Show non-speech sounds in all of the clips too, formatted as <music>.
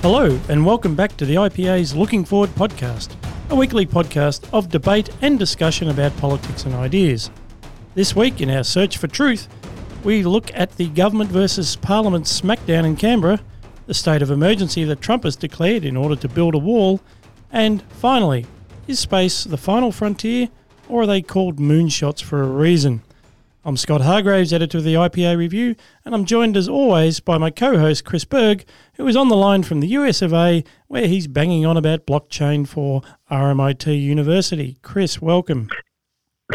Hello, and welcome back to the IPA's Looking Forward podcast, a weekly podcast of debate and discussion about politics and ideas. This week, in our search for truth, we look at the government versus parliament smackdown in Canberra, the state of emergency that Trump has declared in order to build a wall, and finally, is space the final frontier, or are they called moonshots for a reason? I'm Scott Hargreaves, editor of the IPA Review, and I'm joined as always by my co host Chris Berg, who is on the line from the US of A, where he's banging on about blockchain for RMIT University. Chris, welcome.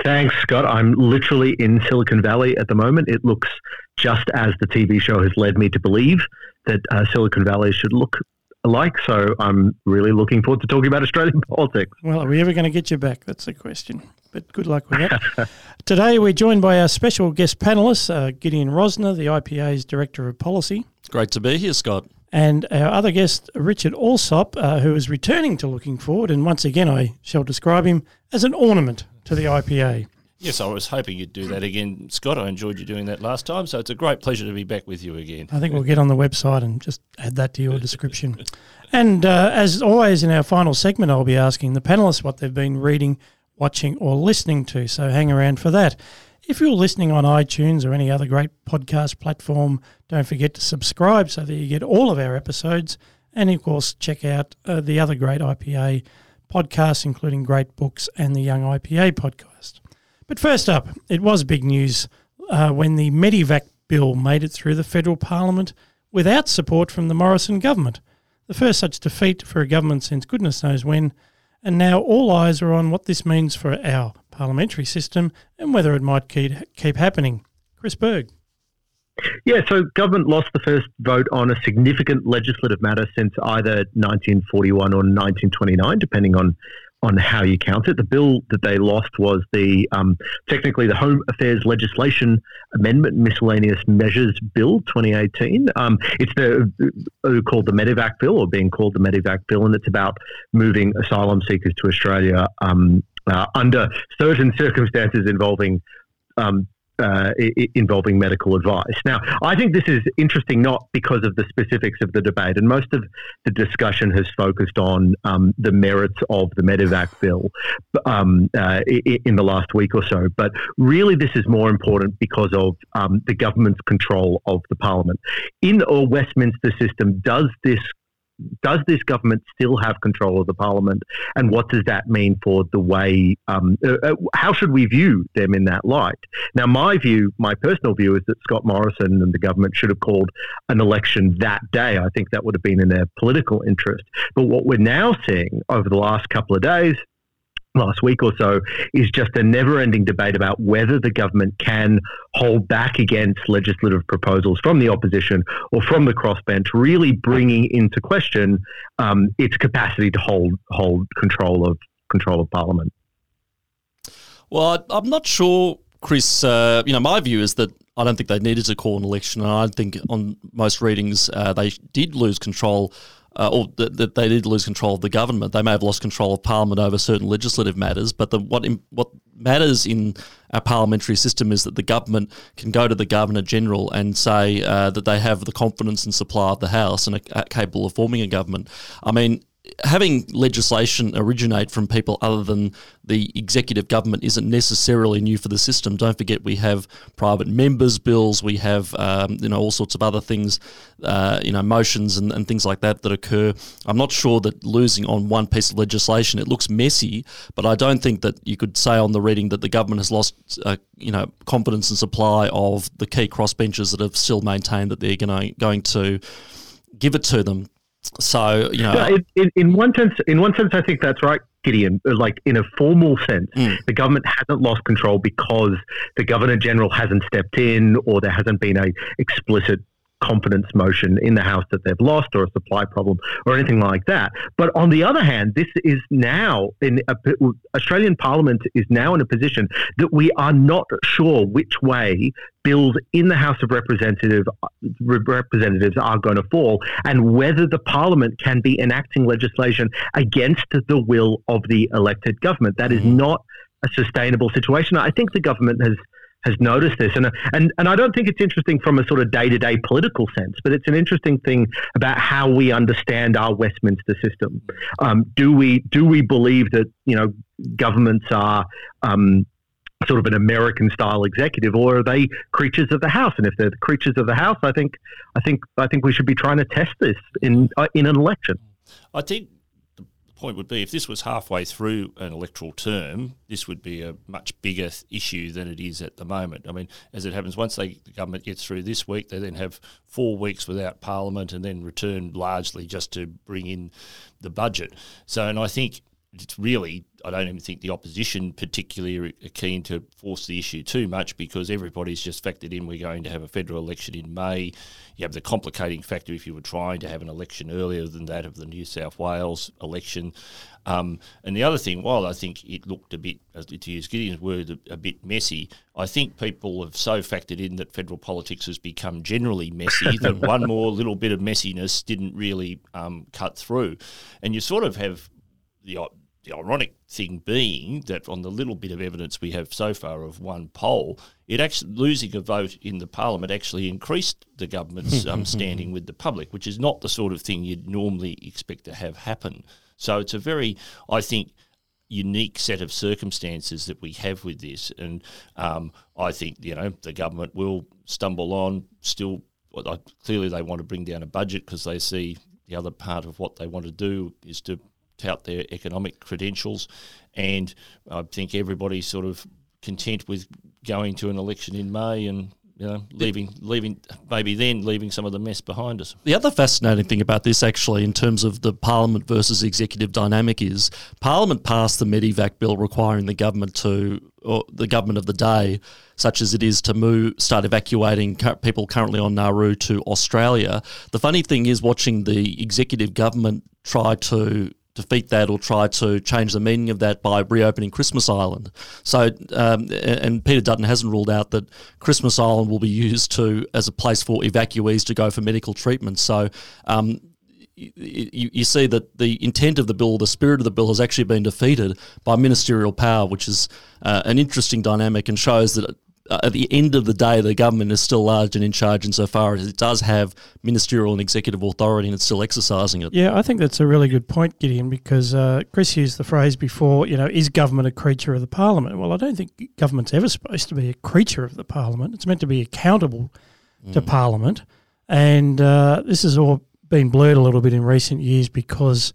Thanks, Scott. I'm literally in Silicon Valley at the moment. It looks just as the TV show has led me to believe that uh, Silicon Valley should look alike. So I'm really looking forward to talking about Australian <laughs> politics. Well, are we ever going to get you back? That's the question. But good luck with that. <laughs> Today, we're joined by our special guest panelists, uh, Gideon Rozner, the IPA's Director of Policy. Great to be here, Scott. And our other guest, Richard Allsop, uh, who is returning to Looking Forward. And once again, I shall describe him as an ornament to the IPA. Yes, I was hoping you'd do that again, Scott. I enjoyed you doing that last time, so it's a great pleasure to be back with you again. I think we'll get on the website and just add that to your <laughs> description. And uh, as always, in our final segment, I'll be asking the panelists what they've been reading, watching, or listening to. So hang around for that. If you're listening on iTunes or any other great podcast platform, don't forget to subscribe so that you get all of our episodes. And of course, check out uh, the other great IPA podcasts, including Great Books and the Young IPA podcast. But first up, it was big news uh, when the Medivac bill made it through the federal parliament without support from the Morrison government. The first such defeat for a government since goodness knows when, and now all eyes are on what this means for our parliamentary system and whether it might keep, keep happening. Chris Berg. Yeah, so government lost the first vote on a significant legislative matter since either 1941 or 1929, depending on on how you count it. The bill that they lost was the um, technically the Home Affairs Legislation Amendment Miscellaneous Measures Bill 2018. Um, it's the uh, called the Medivac Bill, or being called the Medivac Bill, and it's about moving asylum seekers to Australia um, uh, under certain circumstances involving uh, involving medical advice. Now, I think this is interesting not because of the specifics of the debate, and most of the discussion has focused on um, the merits of the Medivac bill um, uh, in the last week or so. But really, this is more important because of um, the government's control of the parliament. In the Westminster system, does this does this government still have control of the parliament, and what does that mean for the way? Um, uh, uh, how should we view them in that light? Now, my view, my personal view, is that Scott Morrison and the government should have called an election that day. I think that would have been in their political interest. But what we're now seeing over the last couple of days last week or so is just a never ending debate about whether the government can hold back against legislative proposals from the opposition or from the crossbench, really bringing into question um, its capacity to hold hold control of control of parliament. Well, I'm not sure, Chris. Uh, you know, my view is that I don't think they needed to call an election, and I think on most readings uh, they did lose control uh, or that, that, they did lose control of the government. They may have lost control of parliament over certain legislative matters, but the, what in, what matters in our parliamentary system is that the government can go to the governor general and say uh, that they have the confidence and supply of the House and are capable of forming a government. I mean, having legislation originate from people other than the executive government isn't necessarily new for the system. Don't forget we have private members' bills, we have um, you know all sorts of other things, uh, you know motions and, and things like that that occur. I'm not sure that losing on one piece of legislation it looks messy, but I don't think that you could say on the reading that the government has lost uh, you know confidence and supply of the key crossbenchers that have still maintained that they're going going to give it to them so you know, in, in, one sense, in one sense, I think that's right, Gideon. Like in a formal sense, mm. the government hasn't lost control because the governor general hasn't stepped in, or there hasn't been a explicit confidence motion in the House that they've lost or a supply problem or anything like that. But on the other hand, this is now in a, Australian Parliament is now in a position that we are not sure which way bills in the House of Representative, Representatives are going to fall and whether the Parliament can be enacting legislation against the will of the elected government. That is mm-hmm. not a sustainable situation. I think the government has has noticed this, and and and I don't think it's interesting from a sort of day to day political sense, but it's an interesting thing about how we understand our Westminster system. Um, do we do we believe that you know governments are um, sort of an American style executive, or are they creatures of the house? And if they're the creatures of the house, I think I think I think we should be trying to test this in uh, in an election. I think point would be if this was halfway through an electoral term, this would be a much bigger issue than it is at the moment. I mean, as it happens, once they, the government gets through this week, they then have four weeks without Parliament and then return largely just to bring in the budget. So, and I think it's really, I don't even think the opposition particularly are keen to force the issue too much because everybody's just factored in we're going to have a federal election in May. You have the complicating factor if you were trying to have an election earlier than that of the New South Wales election. Um, and the other thing, while I think it looked a bit, to use Gideon's word, a, a, bit messy, I think people have so factored in that federal politics has become generally messy <laughs> that one more little bit of messiness didn't really um, cut through. And you sort of have the the ironic thing being that on the little bit of evidence we have so far of one poll, it actually losing a vote in the parliament actually increased the government's <laughs> um, standing with the public, which is not the sort of thing you'd normally expect to have happen. So it's a very, I think, unique set of circumstances that we have with this, and um, I think you know the government will stumble on. Still, clearly they want to bring down a budget because they see the other part of what they want to do is to tout their economic credentials, and I think everybody's sort of content with going to an election in May and you know, leaving, leaving, maybe then leaving some of the mess behind us. The other fascinating thing about this, actually, in terms of the Parliament versus executive dynamic, is Parliament passed the Medivac bill requiring the government to, or the government of the day, such as it is to move, start evacuating people currently on Nauru to Australia. The funny thing is, watching the executive government try to defeat that or try to change the meaning of that by reopening Christmas Island. So, um, and Peter Dutton hasn't ruled out that Christmas Island will be used to as a place for evacuees to go for medical treatment. So. Um, you, you, see that the intent of the bill, the spirit of the bill, has actually been defeated by ministerial power, which is uh, an interesting dynamic and shows that at the end of the day, the government is still large and in charge insofar as it does have ministerial and executive authority and it's still exercising it. Yeah, I think that's a really good point, Gideon, because uh, Chris used the phrase before, you know, is government a creature of the parliament? Well, I don't think government's ever supposed to be a creature of the parliament. It's meant to be accountable mm. to parliament. And uh, this has all been blurred a little bit in recent years because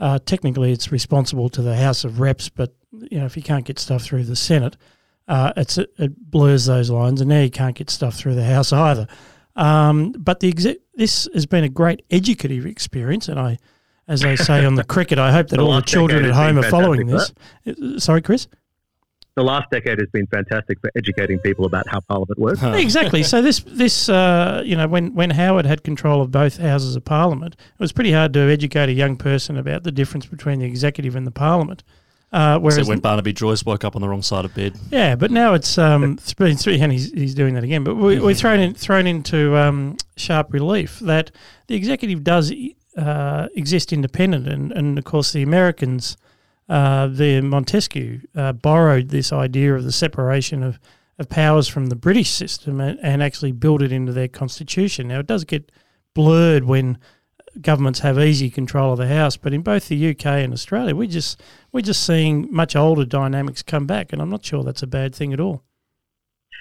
uh, technically it's responsible to the House of Reps, but, you know, if you can't get stuff through the Senate – uh, it's it blurs those lines, and now you can't get stuff through the house either. Um, but the this has been a great educative experience, and I, as I say on the <laughs> cricket, I hope that the all the children at home are following this. Uh, sorry, Chris. The last decade has been fantastic for educating people about how Parliament works. <laughs> exactly. So this, this, uh, you know, when when Howard had control of both houses of Parliament, it was pretty hard to educate a young person about the difference between the executive and the Parliament. Uh, whereas so when Barnaby Joyce woke up on the wrong side of bed. Yeah, but now it's um, been three, and he's, he's doing that again. But we, are thrown in, thrown into um, sharp relief that the executive does uh, exist independent, and, and of course the Americans, uh, the Montesquieu uh, borrowed this idea of the separation of, of powers from the British system and, and actually built it into their constitution. Now it does get blurred when governments have easy control of the house, but in both the UK and Australia, we just we're just seeing much older dynamics come back, and I'm not sure that's a bad thing at all.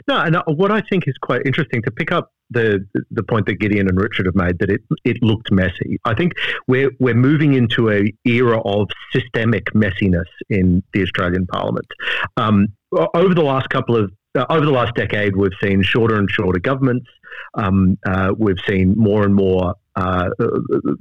No, and uh, what I think is quite interesting to pick up the the point that Gideon and Richard have made that it it looked messy. I think we're we're moving into a era of systemic messiness in the Australian Parliament. Um, over the last couple of uh, over the last decade, we've seen shorter and shorter governments. Um, uh, we've seen more and more uh,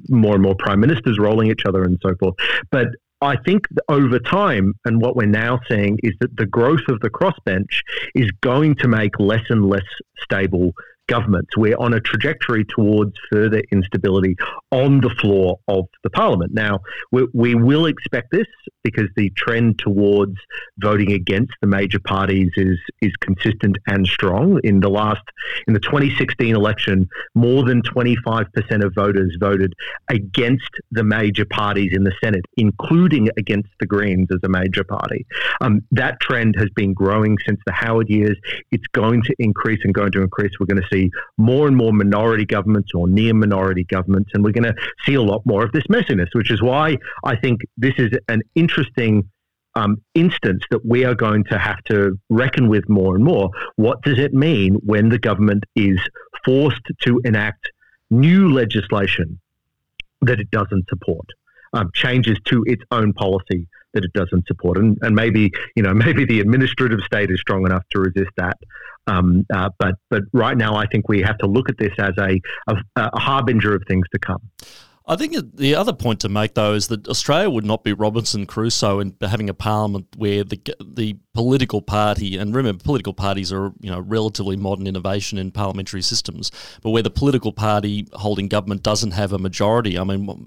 more and more prime ministers rolling each other and so forth. But I think over time, and what we're now seeing is that the growth of the crossbench is going to make less and less stable governments. We're on a trajectory towards further instability on the floor of the parliament. Now, we, we will expect this because the trend towards voting against the major parties is is consistent and strong. In the last, in the 2016 election, more than 25% of voters voted against the major parties in the Senate, including against the Greens as a major party. Um, that trend has been growing since the Howard years. It's going to increase and going to increase. We're going to see more and more minority governments or near minority governments, and we're going to see a lot more of this messiness, which is why I think this is an interesting um, instance that we are going to have to reckon with more and more. What does it mean when the government is forced to enact new legislation that it doesn't support? Um, changes to its own policy that it doesn't support, and, and maybe you know <laughs> maybe the administrative state is strong enough to resist that. Um, uh, but but right now, I think we have to look at this as a, a, a harbinger of things to come. I think the other point to make, though, is that Australia would not be Robinson Crusoe in having a parliament where the the political party, and remember, political parties are you know relatively modern innovation in parliamentary systems, but where the political party holding government doesn't have a majority. I mean,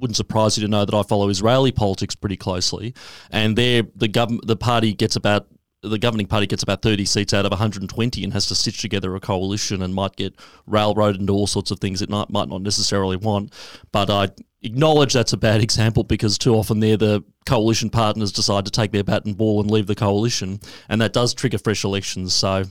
wouldn't surprise you to know that I follow Israeli politics pretty closely, and there the government, the party gets about the governing party gets about 30 seats out of 120 and has to stitch together a coalition and might get railroaded into all sorts of things it might, might not necessarily want. But I acknowledge that's a bad <laughs> example because too often they're the coalition partners decide to take their bat and ball and leave the coalition, and that does trigger fresh elections. So.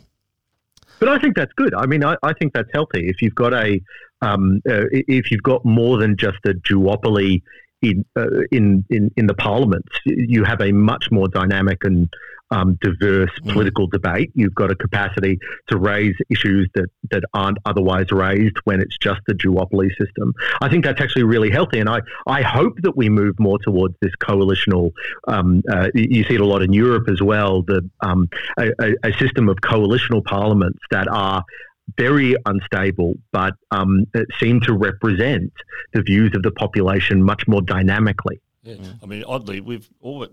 But I think that's good. I mean, I, I think that's healthy. If you've got a, um, uh, if you've got more than just a duopoly in, uh, in in in the parliament, you have a much more dynamic and um, diverse mm. political debate. You've got a capacity to raise issues that, that aren't otherwise raised when it's just a duopoly system. I think that's actually really healthy, and I, I hope that we move more towards this coalitional. Um, uh, you see it a lot in Europe as well. The um, a, a, system of coalitional parliaments that are very unstable, but um, seem to represent the views of the population much more dynamically. Yeah. I mean, oddly, we've all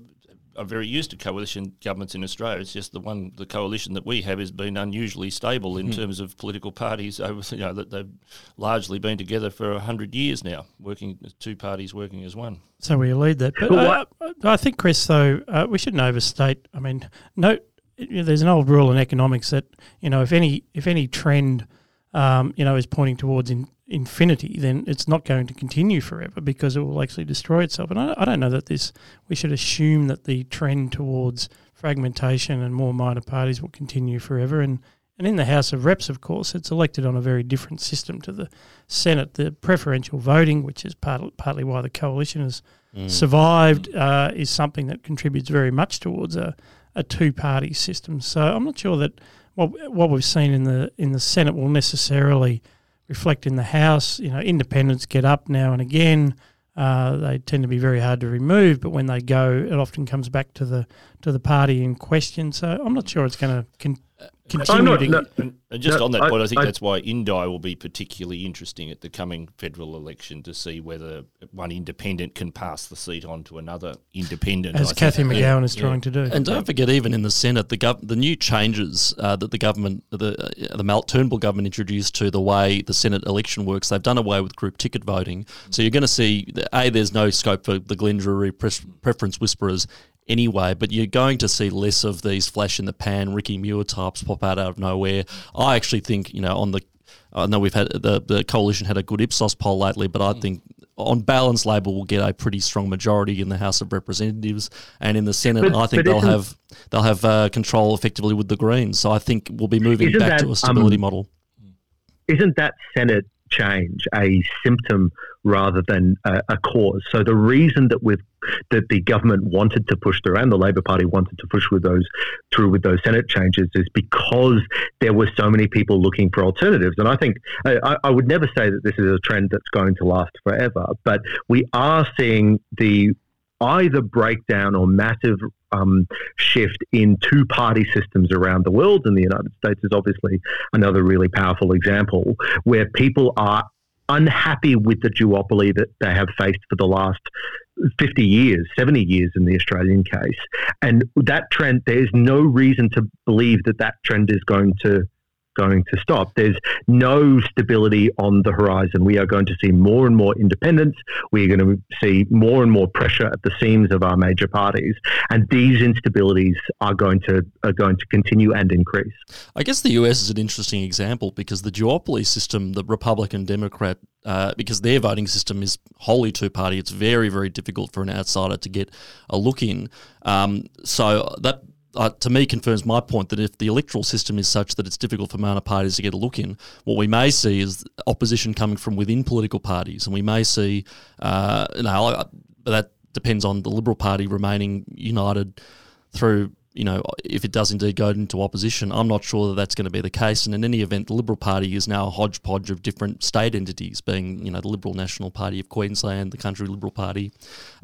are very used to coalition governments in Australia. It's just the one, the coalition that we have has been unusually stable in mm. terms of political parties. Over, you know, that they've largely been together for hundred years now, working two parties working as one. So we lead that. But uh, I think, Chris, though, uh, we shouldn't overstate. I mean, no, there's an old rule in economics that you know if any if any trend um, you know is pointing towards in, infinity, then it's not going to continue forever because it will actually destroy itself. And I, I, don't know that this, we should assume that the trend towards fragmentation and more minor parties will continue forever. And, and in the House of Reps, of course, it's elected on a very different system to the Senate. The preferential voting, which is part, partly why the coalition has mm. survived, uh, is something that contributes very much towards a, a two party system. So I'm not sure that what, what we've seen in the in the Senate will necessarily – reflect in the House. You know, independents get up now and again. Uh, they tend to be very hard to remove, but when they go, it often comes back to the to the party in question. So I'm not sure it's going to con- continue not, to. No, and just no, on that I, point, I think I, that's why Indi will be particularly interesting at the coming federal election to see whether one independent can pass the seat on to another independent. As Cathy McGowan yeah, is trying yeah. to do. And don't forget, even in the Senate, the gov- the new changes uh, that the government, the uh, the Mal- Turnbull government introduced to the way the Senate election works, they've done away with group ticket voting. So you're going to see, a, there's no scope for the Glenn Druery preference whisperers anyway, but you're going to see less of these flash in the pan Ricky Muir types pop out out of nowhere. I actually think, you know, on the I know we've had the the coalition had a good Ipsos poll lately, but I mm. think on balance, Labor will get a pretty strong majority in the House of Representatives, and in the Senate, but, I think they'll have they'll have uh, control effectively with the Greens. So I think we'll be moving back that, to a stability um, model. Isn't that Senate change a symptom rather than a, a, cause. So the reason that with that the government wanted to push through and the Labor Party wanted to push with those through with those Senate changes is because there were so many people looking for alternatives. And I think I, I would never say that this is a trend that's going to last forever, but we are seeing the either breakdown or massive um, shift in two party systems around the world. And the United States is obviously another really powerful example where people are unhappy with the duopoly that they have faced for the last 50 years, 70 years in the Australian case. And that trend, there's no reason to believe that that trend is going to going to stop. There's no stability on the horizon. We are going to see more and more independence. We're going to see more and more pressure at the seams of our major parties, and these instabilities are going to are going to continue and increase. I guess the US is an interesting example because the duopoly system, the Republican Democrat uh, because their voting system is wholly two party. It's very, very difficult for an outsider to get a look in. Um, so that uh, to me confirms my point that if the electoral system is such that it's difficult for minor parties to get a look in, what we may see is opposition coming from within political parties, and we may see, uh, you know, that depends on the Liberal Party remaining united through. You know, if it does indeed go into opposition, I'm not sure that that's going to be the case. And in any event, the Liberal Party is now a hodgepodge of different state entities, being you know the Liberal National Party of Queensland, the Country Liberal Party.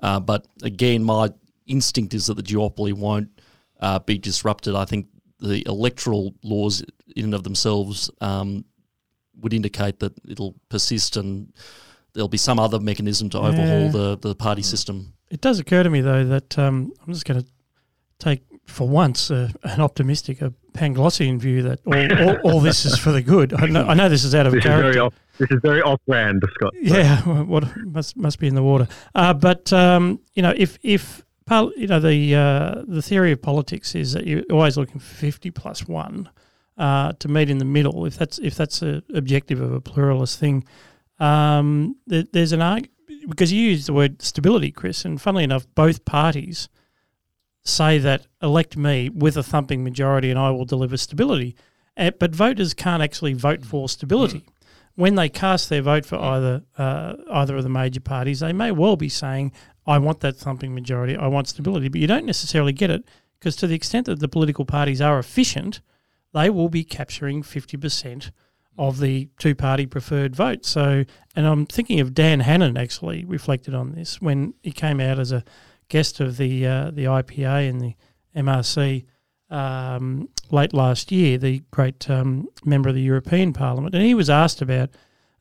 Uh, but again, my instinct is that the duopoly won't uh, be disrupted. I think the electoral laws in and of themselves um, would indicate that it'll persist and there'll be some other mechanism to overhaul the, the party system. It does occur to me, though, that um, I'm just going to take, for once, uh, an optimistic, a Panglossian view that all, all, all, this is for the good. I know, I know this is out of this character. Is off, this is very off-brand, Scott. Yeah, <laughs> what must must be in the water. Uh, but um, you know, if if you know the uh, the theory of politics is that you're always looking for fifty plus one uh, to meet in the middle. If that's if that's an objective of a pluralist thing, um, there, there's an argument because you use the word stability, Chris, and funnily enough, both parties say that elect me with a thumping majority and I will deliver stability. Uh, but voters can't actually vote for stability. When they cast their vote for either uh, either of the major parties, they may well be saying, I want that thumping majority, I want stability, but you don't necessarily get it because to the extent that the political parties are efficient, they will be capturing 50% of the two party preferred vote. So, and I'm thinking of Dan Hannan actually reflected on this when he came out as a guest of the uh, the IPA and the MRC um, late last year, the great um, member of the European Parliament, and he was asked about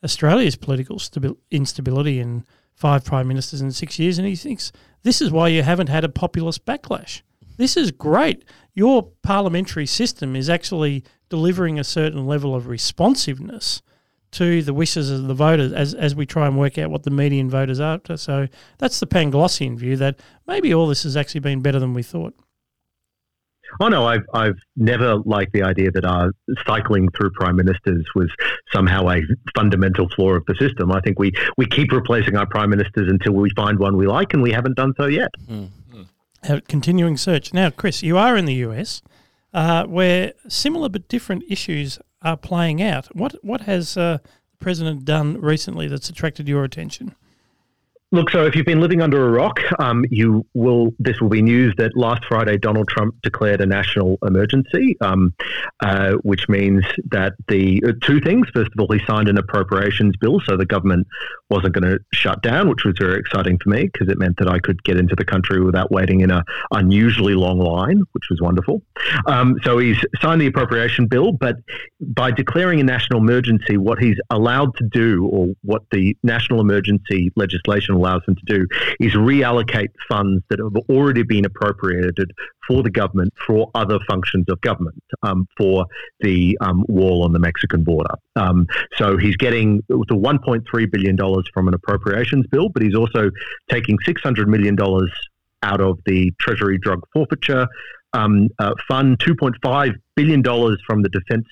Australia's political stabi- instability and five prime ministers in six years, and he thinks this is why you haven't had a populist backlash. This is great. Your parliamentary system is actually delivering a certain level of responsiveness to the wishes of the voters as, as we try and work out what the median voters are. So that's the Panglossian view that maybe all this has actually been better than we thought. Oh no, I've I've never liked the idea that our cycling through prime ministers was somehow a fundamental flaw of the system. I think we we keep replacing our prime ministers until we find one we like, and we haven't done so yet. Mm-hmm. continuing search. Now, Chris, you are in the US, uh, where similar but different issues are playing out. What what has uh, the president done recently that's attracted your attention? Look, so if you've been living under a rock, um, you will. This will be news that last Friday Donald Trump declared a national emergency, um, uh, which means that the uh, two things. First of all, he signed an appropriations bill, so the government wasn't going to shut down, which was very exciting for me because it meant that I could get into the country without waiting in an unusually long line, which was wonderful. Um, so he's signed the appropriation bill, but by declaring a national emergency, what he's allowed to do, or what the national emergency legislation allows him to do is reallocate funds that have already been appropriated for the government for other functions of government, um, for the um, wall on the Mexican border. Um, so he's getting the $1.3 billion from an appropriations bill, but he's also taking $600 million out of the Treasury drug forfeiture um, uh, fund, $2.5 billion from the Defense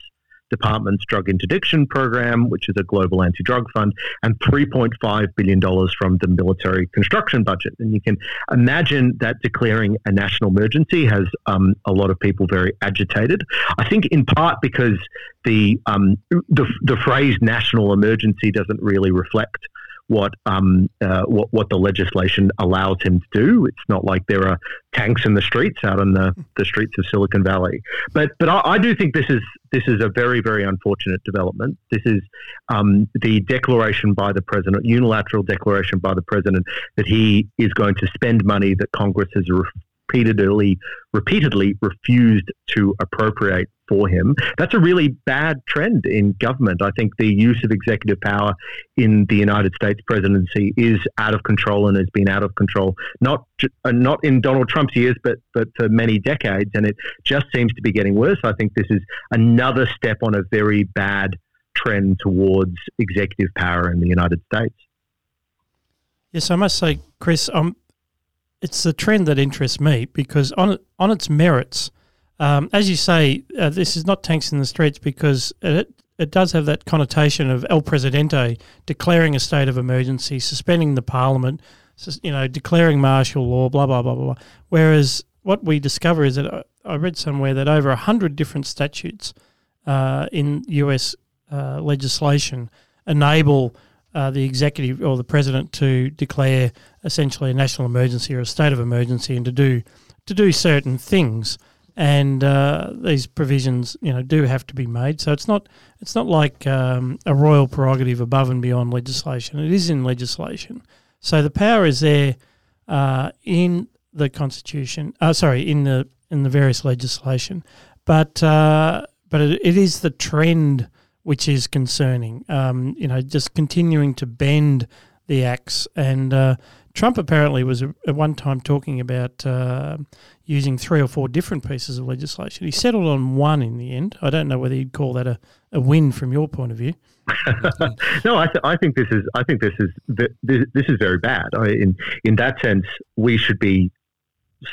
Department's drug interdiction program, which is a global anti drug fund, and $3.5 billion from the military construction budget. And you can imagine that declaring a national emergency has um, a lot of people very agitated. I think in part because the, um, the, the phrase national emergency doesn't really reflect what um, uh, what what the legislation allows him to do. It's not like there are tanks in the streets out on the, the streets of Silicon Valley. But but I, I do think this is this is a very very unfortunate development. This is um, the declaration by the president, unilateral declaration by the president that he is going to spend money that Congress has repeatedly repeatedly refused to appropriate for him. That's a really bad trend in government. I think the use of executive power in the United States presidency is out of control and has been out of control not uh, not in Donald Trump's years, but but for many decades, and it just seems to be getting worse. I think this is another step on a very bad trend towards executive power in the United States. Yes, I must say, Chris, um, it's the trend that interests me because on on its merits, um, as you say, uh, this is not tanks in the streets because it it does have that connotation of El Presidente declaring a state of emergency, suspending the parliament, you know, declaring martial law, blah blah blah blah. blah. Whereas what we discover is that I read somewhere that over hundred different statutes uh, in U.S. Uh, legislation enable uh, the executive or the president to declare essentially a national emergency or a state of emergency and to do to do certain things. And uh, these provisions, you know, do have to be made. So it's not it's not like um, a royal prerogative above and beyond legislation. It is in legislation. So the power is there uh, in the constitution. Uh, sorry, in the in the various legislation, but uh, but it, it is the trend which is concerning. Um, you know, just continuing to bend the axe. And uh, Trump apparently was at one time talking about uh, using three or four different pieces of legislation. He settled on one in the end. I don't know whether you'd call that a, a win from your point of view. <laughs> no, I, th- I think this is I think this is this, this is very bad. I, in in that sense, we should be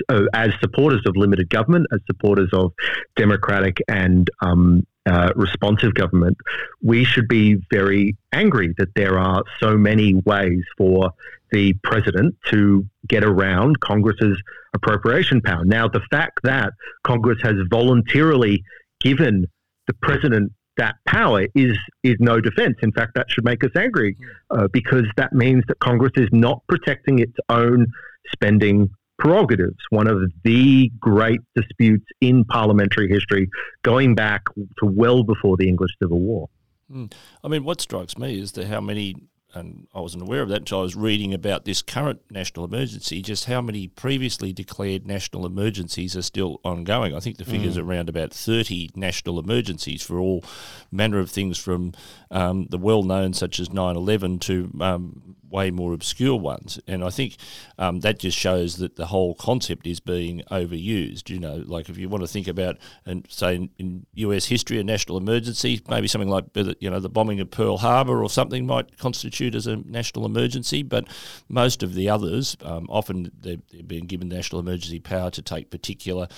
uh, as supporters of limited government, as supporters of democratic and um, uh, responsive government, we should be very angry that there are so many ways for the president to get around Congress's appropriation power. Now, the fact that Congress has voluntarily given the president that power is is no defense. In fact, that should make us angry uh, because that means that Congress is not protecting its own spending prerogatives, one of the great disputes in parliamentary history, going back to well before the English Civil War. Mm. I mean, what strikes me is that how many and I wasn't aware of that until I was reading about this current national emergency, just how many previously declared national emergencies are still ongoing. I think the figure's mm. around about 30 national emergencies for all manner of things from um, the well known, such as 9 11, to um, way more obscure ones. And I think um, that just shows that the whole concept is being overused. You know, like if you want to think about, and say in, in US history, a national emergency, maybe something like you know the bombing of Pearl Harbor or something might constitute as a national emergency. But most of the others, um, often they've, they've been given national emergency power to take particular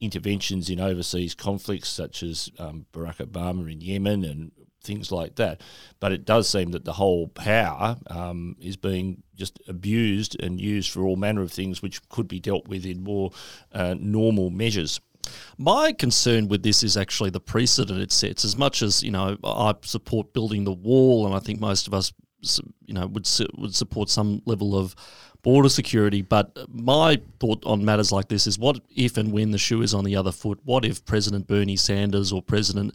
interventions in overseas conflicts, such as um, Barack Obama in Yemen and things like that. But it does seem that the whole power um, is being just abused and used for all manner of things which could be dealt with in more uh, normal measures. My concern with this is actually the precedent it sets. As much as you know, I support building the wall, and I think most of us, you know, would would support some level of border security. But my thought on matters like this is: what if and when the shoe is on the other foot? What if President Bernie Sanders or President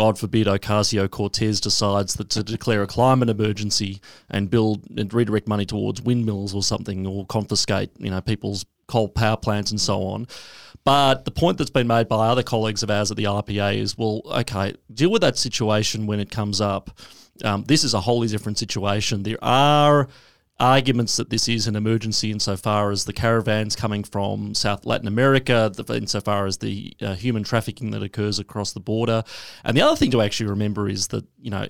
God forbid Ocasio Cortez decides that to declare a climate emergency and build and redirect money towards windmills or something or confiscate, you know, people's coal power plants and so on. But the point that's been made by other colleagues of ours at the IPA is, well, okay, deal with that situation when it comes up. Um, this is a wholly different situation. There are arguments that this is an emergency insofar as the caravans coming from South Latin America, insofar as the uh, human trafficking that occurs across the border. And the other thing to actually remember is that, you know,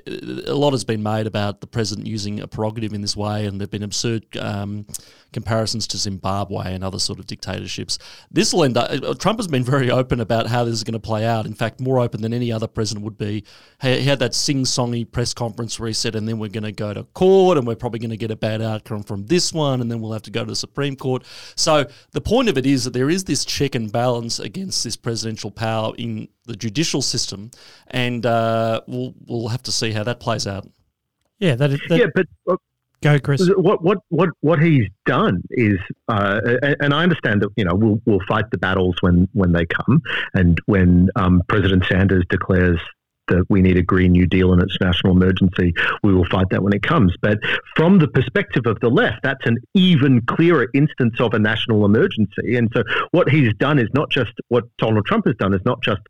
a lot has been made about the president using a prerogative in this way, and there have been absurd um, comparisons to Zimbabwe and other sort of dictatorships. This will end up, uh, Trump has been very open about how this is going to play out. In fact, more open than any other president would be. He had that sing songy press conference where he said, and then we're going to go to court and we're probably going to get a bad outcome outcome from this one, and then we'll have to go to the Supreme Court. So the point of it is that there is this check and balance against this presidential power in the judicial system, and uh, we'll we'll have to see how that plays out. Yeah, that, that yeah, but. Uh, Go, Chris. What what what what he's done is, uh, and I understand that you know we'll we'll fight the battles when when they come, and when um, President Sanders declares that we need a Green New Deal and it's national emergency. We will fight that when it comes. But from the perspective of the left, that's an even clearer instance of a national emergency. And so what he's done is not just what Donald Trump has done is not just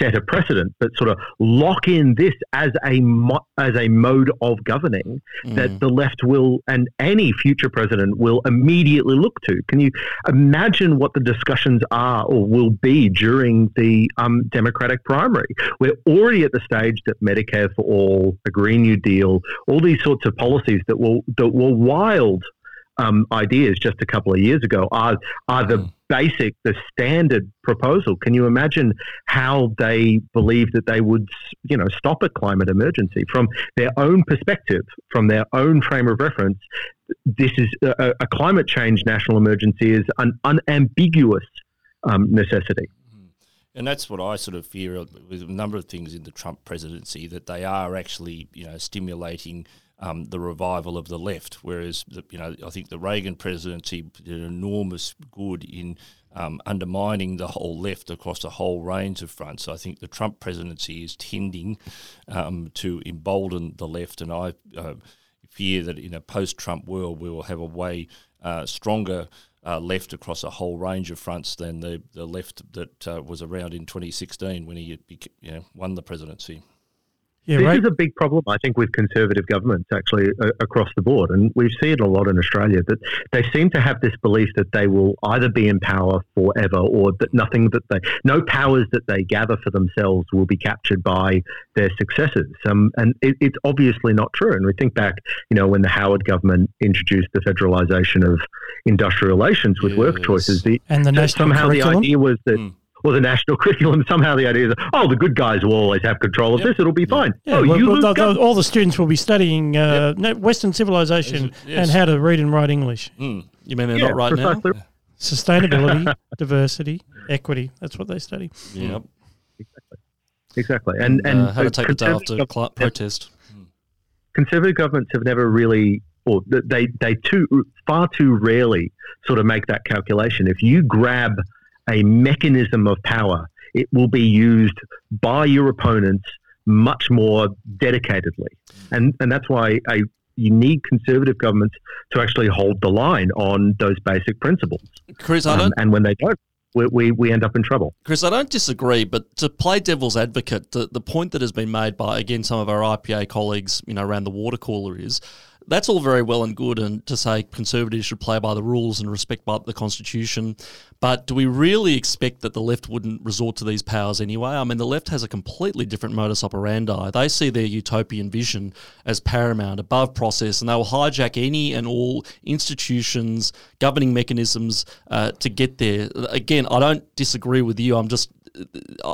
set a precedent, but sort of lock in this as a mo- as a mode of governing mm. that the left will and any future president will immediately look to. Can you imagine what the discussions are or will be during the um, Democratic primary? We're already at the stage that Medicare for all, a Green New Deal, all these sorts of policies that will that were wild um, ideas just a couple of years ago are are the mm. basic, the standard proposal. Can you imagine how they believe that they would, you know, stop a climate emergency from their own perspective, from their own frame of reference? This is a, a climate change national emergency is an unambiguous um, necessity. And that's what I sort of fear with a number of things in the Trump presidency that they are actually, you know, stimulating um, the revival of the left. Whereas, the, you know, I think the Reagan presidency did enormous good in um, undermining the whole left across a whole range of fronts. I think the Trump presidency is tending um, to embolden the left, and I uh, fear that in a post-Trump world we will have a way uh, stronger uh, left across a whole range of fronts than the, the left that uh, was around in 2016 when he you know, won the presidency. Yeah, this right. is a big problem, I think, with conservative governments actually uh, across the board, and we've seen it a lot in Australia. That they seem to have this belief that they will either be in power forever, or that nothing that they, no powers that they gather for themselves will be captured by their successors. Um, and it, it's obviously not true. And we think back, you know, when the Howard government introduced the federalisation of industrial relations with yes. work choices, the, and the national somehow curriculum? the idea was that. Mm or the national curriculum. Somehow the idea is, oh, the good guys will always have control of yep. this; it'll be fine. Yeah. Oh, well, you well, the, all the students will be studying uh, yep. Western civilization yes. and how to read and write English. Mm. You mean they're yeah, not right precisely. now? Sustainability, <laughs> diversity, equity. That's what they study. Yep. Exactly. Exactly. And and, uh, how to take the day after cl- protest. Conservative governments have never really or they they too far too rarely sort of make that calculation. If you grab a mechanism of power. It will be used by your opponents much more dedicatedly. And, and that's why a, you need conservative governments to actually hold the line on those basic principles. Chris, I don't. Um, and when they don't, we, we, we, end up in trouble. Chris, I don't disagree, but to play devil's advocate, the, the point that has been made by, again, some of our IPA colleagues, you know, around the water cooler is that's all very well and good, and to say conservatives should play by the rules and respect the constitution. But do we really expect that the left wouldn't resort to these powers anyway? I mean, the left has a completely different modus operandi. They see their utopian vision as paramount, above process, and they will hijack any and all institutions, governing mechanisms uh, to get there. Again, I don't disagree with you. I'm just,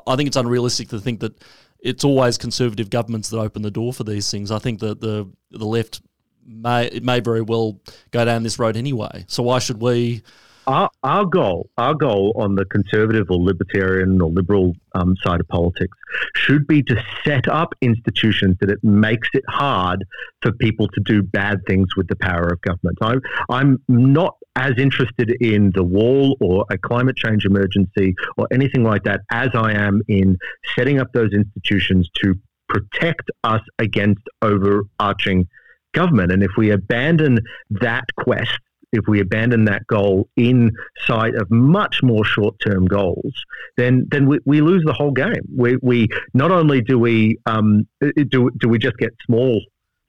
I think it's unrealistic to think that it's always conservative governments that open the door for these things. I think that the the left may it may very well go down this road anyway. So why should we? Our, our goal, our goal on the conservative or libertarian or liberal um, side of politics, should be to set up institutions that it makes it hard for people to do bad things with the power of government. I, I'm not as interested in the wall or a climate change emergency or anything like that as I am in setting up those institutions to protect us against overarching government. And if we abandon that quest, if we abandon that goal in sight of much more short-term goals, then then we, we lose the whole game. We, we not only do we um, do do we just get small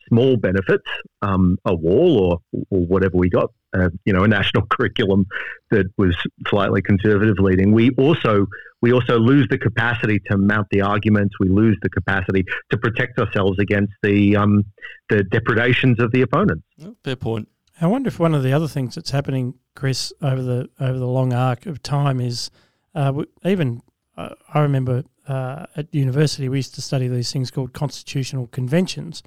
small benefits, um, a wall or or whatever we got, uh, you know, a national <laughs> curriculum that was slightly conservative leading. We also we also lose the capacity to mount the arguments. We lose the capacity to protect ourselves against the um, the depredations of the opponents. fair point. I wonder if one of the other things that's happening, Chris, over the over the long arc of time is uh, even uh, I remember uh, at university we used to study these things called constitutional conventions.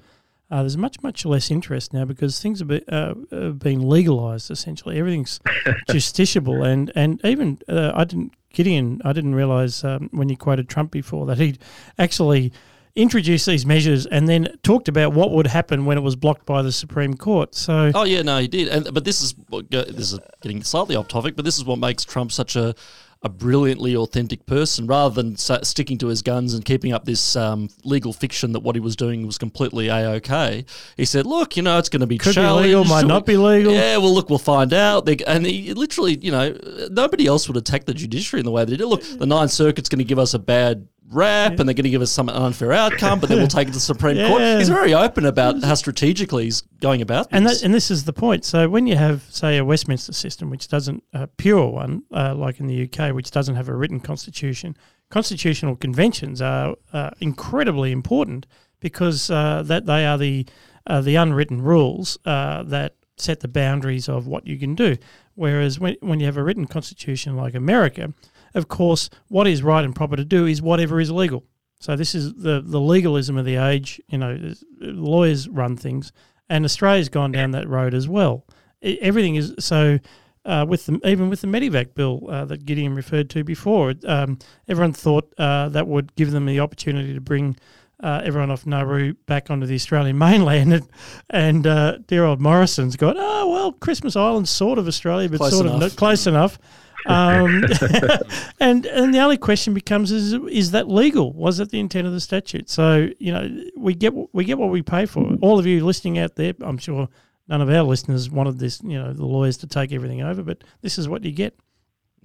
Uh, there's much much less interest now because things have been, uh, have been legalized essentially. Everything's <laughs> justiciable, and and even uh, I didn't Gideon. I didn't realize um, when you quoted Trump before that he'd actually introduced these measures and then talked about what would happen when it was blocked by the Supreme Court. So, oh yeah, no, he did. And but this is this is getting slightly off topic, but this is what makes Trump such a a brilliantly authentic person rather than sticking to his guns and keeping up this um, legal fiction that what he was doing was completely a okay. He said, "Look, you know, it's going to be Could challenged. be legal, might not be legal. Yeah, well, look, we'll find out." They, and he literally, you know, nobody else would attack the judiciary in the way they did. Look, the Ninth Circuit's going to give us a bad rap and they're going to give us some unfair outcome, but then we'll take it to the Supreme Yeah. Court. He's very open about how strategically he's going about this. And that, and this is the point. So when you have, say, a Westminster system, which doesn't a pure one, uh, like in the UK, which doesn't have a written constitution, constitutional conventions are uh, incredibly important because uh, that they are the uh, the unwritten rules uh, that set the boundaries of what you can do. Whereas when when you have a written constitution like America, of course, what is right and proper to do is whatever is legal. So this is the the legalism of the age. You know, lawyers run things, and Australia's gone down that road as well. E- Everything is so. Uh, with the, even with the Medivac bill uh, that Gideon referred to before, um, everyone thought uh, that would give them the opportunity to bring uh, everyone off Nauru back onto the Australian <laughs> mainland, and, and uh, dear old Morrison's got, oh well, Christmas Island's sort of Australia, but Close sort enough. of close enough. Um, <laughs> <laughs> and and the only question becomes is is that legal? Was it the intent of the statute? So you know we get we get what we pay for. All of you listening out there, I'm sure none of our listeners wanted this. You know the lawyers to take everything over, but this is what you get.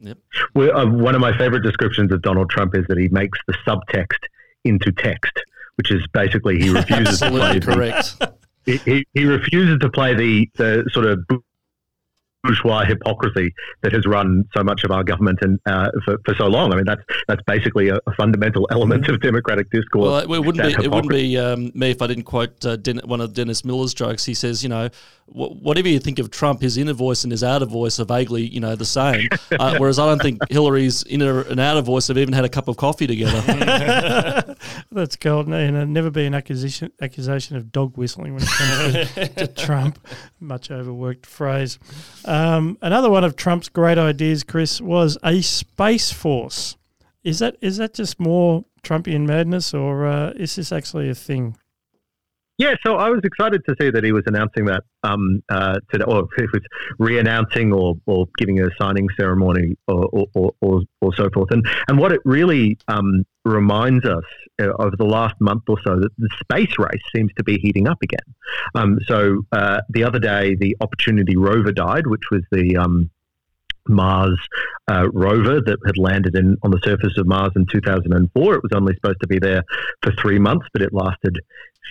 Yep. Well, uh, one of my favorite descriptions of Donald Trump is that he makes the subtext into text, which is basically he refuses to play Absolutely the, correct. he, he, he refuses to play the, the sort of bourgeois hypocrisy that has run so much of our government and uh, for, for so long. I mean, that's that's basically a, a fundamental element of democratic discourse. Well, it wouldn't that be it wouldn't be um, me if I didn't quote uh, Den- one of Dennis Miller's jokes. He says, you know, wh- whatever you think of Trump, his inner voice and his outer voice are vaguely, you know, the same. Uh, <laughs> whereas I don't think Hillary's inner and outer voice have even had a cup of coffee together. <laughs> That's golden, and uh, never be an accusation accusation of dog whistling when it comes to, <laughs> to Trump. Much overworked phrase. Um, another one of Trump's great ideas, Chris, was a space force. Is that is that just more Trumpian madness, or uh, is this actually a thing? Yeah, so I was excited to see that he was announcing that um, uh, today, or if it was re-announcing or, or giving a signing ceremony or, or, or, or, or so forth. And and what it really um, reminds us uh, over the last month or so that the space race seems to be heating up again. Um, so uh, the other day, the Opportunity rover died, which was the um, Mars uh, rover that had landed in on the surface of Mars in 2004. It was only supposed to be there for three months, but it lasted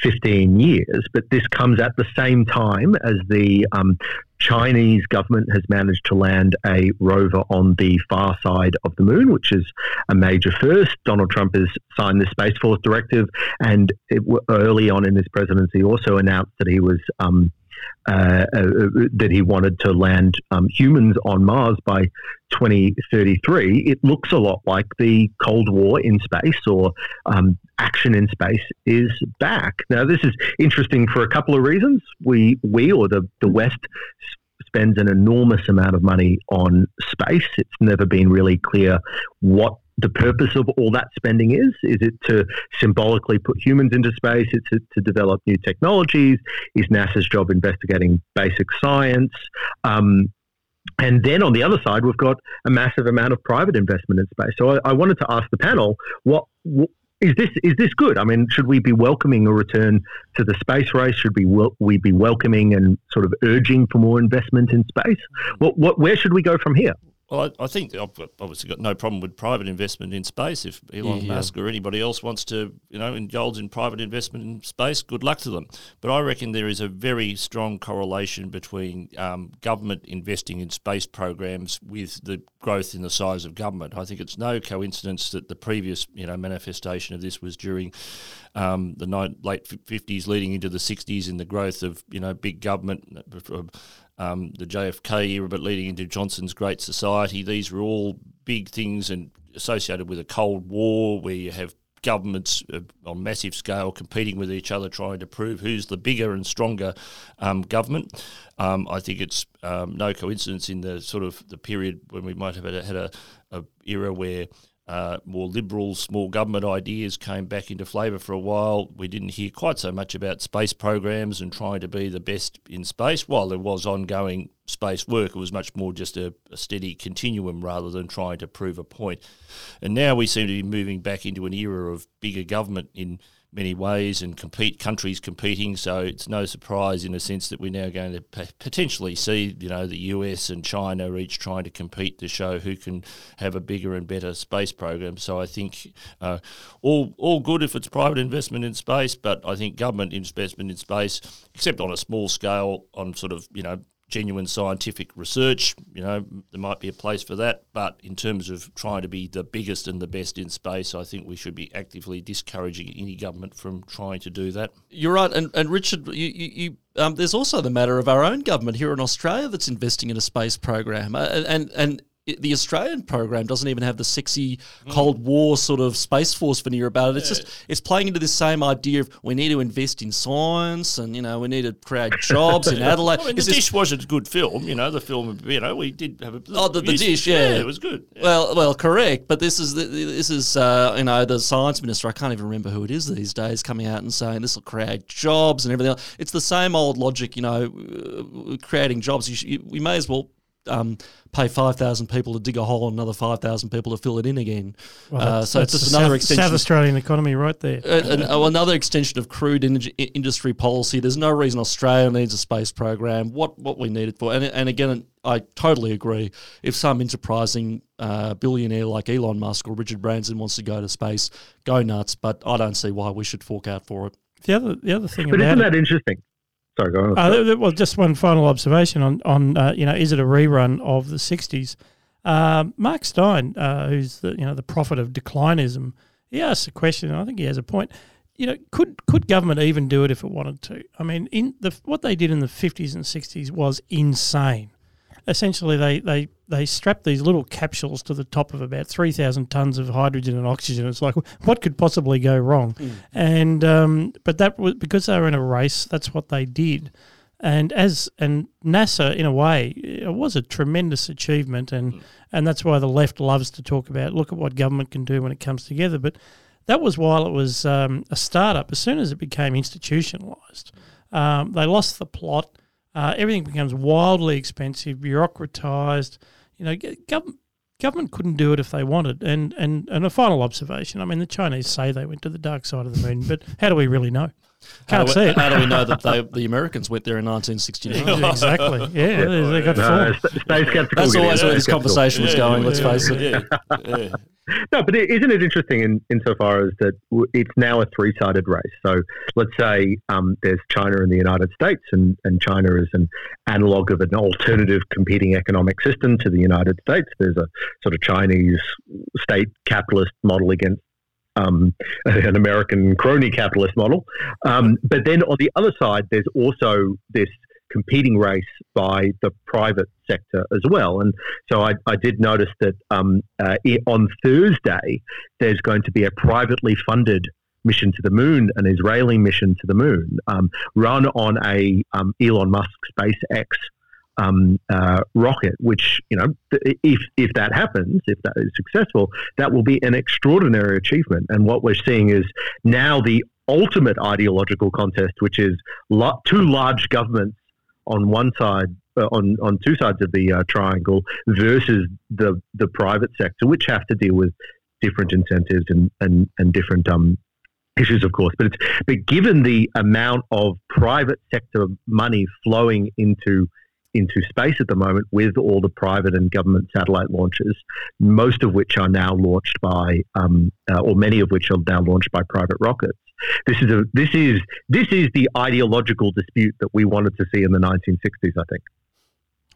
15 years. But this comes at the same time as the um, Chinese government has managed to land a rover on the far side of the moon, which is a major first. Donald Trump has signed the Space Force directive, and it, early on in his presidency, also announced that he was. Um, uh, uh, that he wanted to land um, humans on Mars by 2033. It looks a lot like the Cold War in space or um, action in space is back. Now, this is interesting for a couple of reasons. We, we or the, the West spends an enormous amount of money on space. It's never been really clear what the purpose of all that spending is. Is it to symbolically put humans into space? Is it to develop new technologies? Is NASA's job investigating basic science? Um, and then on the other side, we've got a massive amount of private investment in space. So I, I wanted to ask the panel, what, what is this? Is this good? I mean, should we be welcoming a return to the space race? Should we we be welcoming and sort of urging for more investment in space? What, what where should we go from here? Well, I, I think I've got- obviously got no problem with private investment in space. If Elon Yeah. Musk or anybody else wants to, you know, indulge in private investment in space, good luck to them. But I reckon there is a very strong correlation between um, government investing in space programs with the growth in the size of government. I think it's no coincidence that the previous, you know, manifestation of this was during um, the ni- late fifties, leading into the sixties, in the growth of you know big government. Um, the JFK era, but leading into Johnson's Great Society. These were all big things and associated with a Cold War, where you have governments uh, on massive scale competing with each other, trying to prove who's the bigger and stronger um, government. Um, I think it's um, no coincidence in the sort of the period when we might have had a, had a, a era where uh, more liberal small government ideas came back into flavour for a while. We didn't hear quite so much about space programs and trying to be the best in space. While there was ongoing space work, it was much more just a, a steady continuum rather than trying to prove a point. And now we seem to be moving back into an era of bigger government in many ways and compete countries competing. So it's no surprise in a sense that we're now going to p- potentially see you know the US and China each trying to compete to show who can have a bigger and better space program. So I think uh, all all good if it's private investment in space, but I think government investment in space, except on a small scale, on sort of you know genuine scientific research, you know, there might be a place for that. But in terms of trying to be the biggest and the best in space, I think we should be actively discouraging any government from trying to do that. You're right, and, and Richard, you, you, you um, there's also the matter of our own government here in Australia that's investing in a space program, uh, and and the Australian program doesn't even have the sexy Cold War sort of space force veneer about it. It's just it's playing into this same idea of we need to invest in science and you know we need to create jobs in <laughs> Adelaide. I mean, the It's dish wasn't a good film, you know. The film, you know, we did have a Oh, the- the dish, yeah. it was good. Yeah. Well, well, correct. But this is the, this is uh, you know the science minister. I can't even remember who it is these days, coming out and saying this will create jobs and everything. else. It's the same old logic, you know, uh, creating jobs. You, sh- you, we may as well. Um, pay five thousand people to dig a hole and another five thousand people to fill it in again. Well, uh, that's- so it's that's just another South, extension. South Australian economy right there. Uh, and, oh, another extension of crude in- industry policy. There's no reason Australia needs a space program. What what we need it for, and and again, I totally agree. If some enterprising uh, billionaire like Elon Musk or Richard Branson wants to go to space, go nuts. But I don't see why we should fork out for it. The other the other thing But about isn't it, that interesting? Sorry, go on. Uh, well, just one final observation on on uh, you know, is it a rerun of the '60s? Uh, Mark Steyn, uh, who's the you know the prophet of declinism, he asks a question, and I think he has a point. You know, could could government even do it if it wanted to? I mean, in the what they did in the '50s and '60s was insane. Essentially, they they they strapped these little capsules to the top of about three thousand tons of hydrogen and oxygen. It's like, what could possibly go wrong? And um, but that was because they were in a race. That's what they did. And as and NASA, in a way, it was a tremendous achievement, and and that's why the left loves to talk about look at what government can do when it comes together. But that was while it was um, a startup. As soon as it became institutionalized, um, they lost the plot. Uh, everything becomes wildly expensive, bureaucratized. You know, g- gov- government couldn't do it if they wanted. And, and and a final observation. I mean, the Chinese say they went to the dark side of the moon, but how do we really know? How Can't do, see we, it. how do we know that they, the Americans went there in 1969? exactly. Yeah, they, they got No, four. stay skeptical. That's always stay where this skeptical. conversation was going. Let's yeah, face it. Yeah, yeah. No, but is isn't it interesting in insofar as that it's now a three-sided race? So let's say um, there's China and the United States, and, and China is an analog of an alternative competing economic system to the United States. There's a sort of Chinese state capitalist model against um, <laughs> an American crony capitalist model. Um, but then on the other side, there's also this competing race by the private sector as well. And so I, I did notice that um, uh, on Thursday, there's going to be a privately funded mission to the moon, an Israeli mission to the moon, um, run on a um, Elon Musk SpaceX um, uh, rocket. Which you know, if if that happens, if that is successful, that will be an extraordinary achievement. And what we're seeing is now the ultimate ideological contest, which is lo- two large governments on one side, uh, on on two sides of the uh, triangle, versus the the private sector, which have to deal with different incentives and and and different um issues, of course. But it's but given the amount of private sector money flowing into into space at the moment with all the private and government satellite launches, most of which are now launched by, um, uh, or many of which are now launched by private rockets. This is a this is this is the ideological dispute that we wanted to see in the 1960s. I think.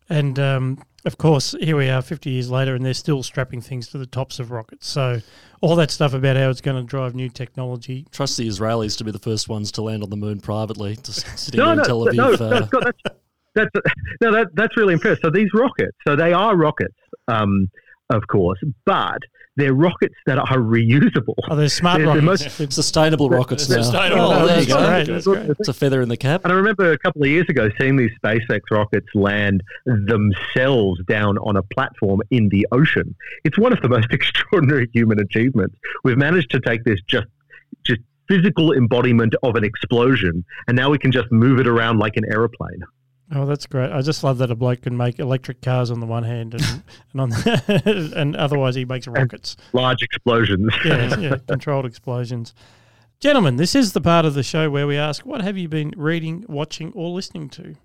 And um, of course, here we are 50 years later, and they're still strapping things to the tops of rockets. So, all that stuff about how it's going to drive new technology. Trust the Israelis to be the first ones to land on the moon privately, just <laughs> sitting No, in no, Tel Aviv. no, uh, Scott, that's, that's no, that, that's really impressive. So these rockets, so they are rockets. Um, of course, but they're rockets that are reusable. Oh, they're smart They're the rockets. most- Sustainable rockets now. Sustainable. Oh, there you go. great. That's great. It's a feather in the cap. And I remember a couple of years ago seeing these SpaceX rockets land themselves down on a platform in the ocean. It's one of the most <laughs> extraordinary human achievements. We've managed to take this just just physical embodiment of an explosion, and now we can just move it around like an aeroplane. Oh, that's great. I just love that a bloke can make electric cars on the one hand and, <laughs> and on the, <laughs> and otherwise he makes rockets. Large explosions. Yeah, yeah, <laughs> controlled explosions. Gentlemen, this is the part of the show where we ask, what have you been reading, watching, or listening to?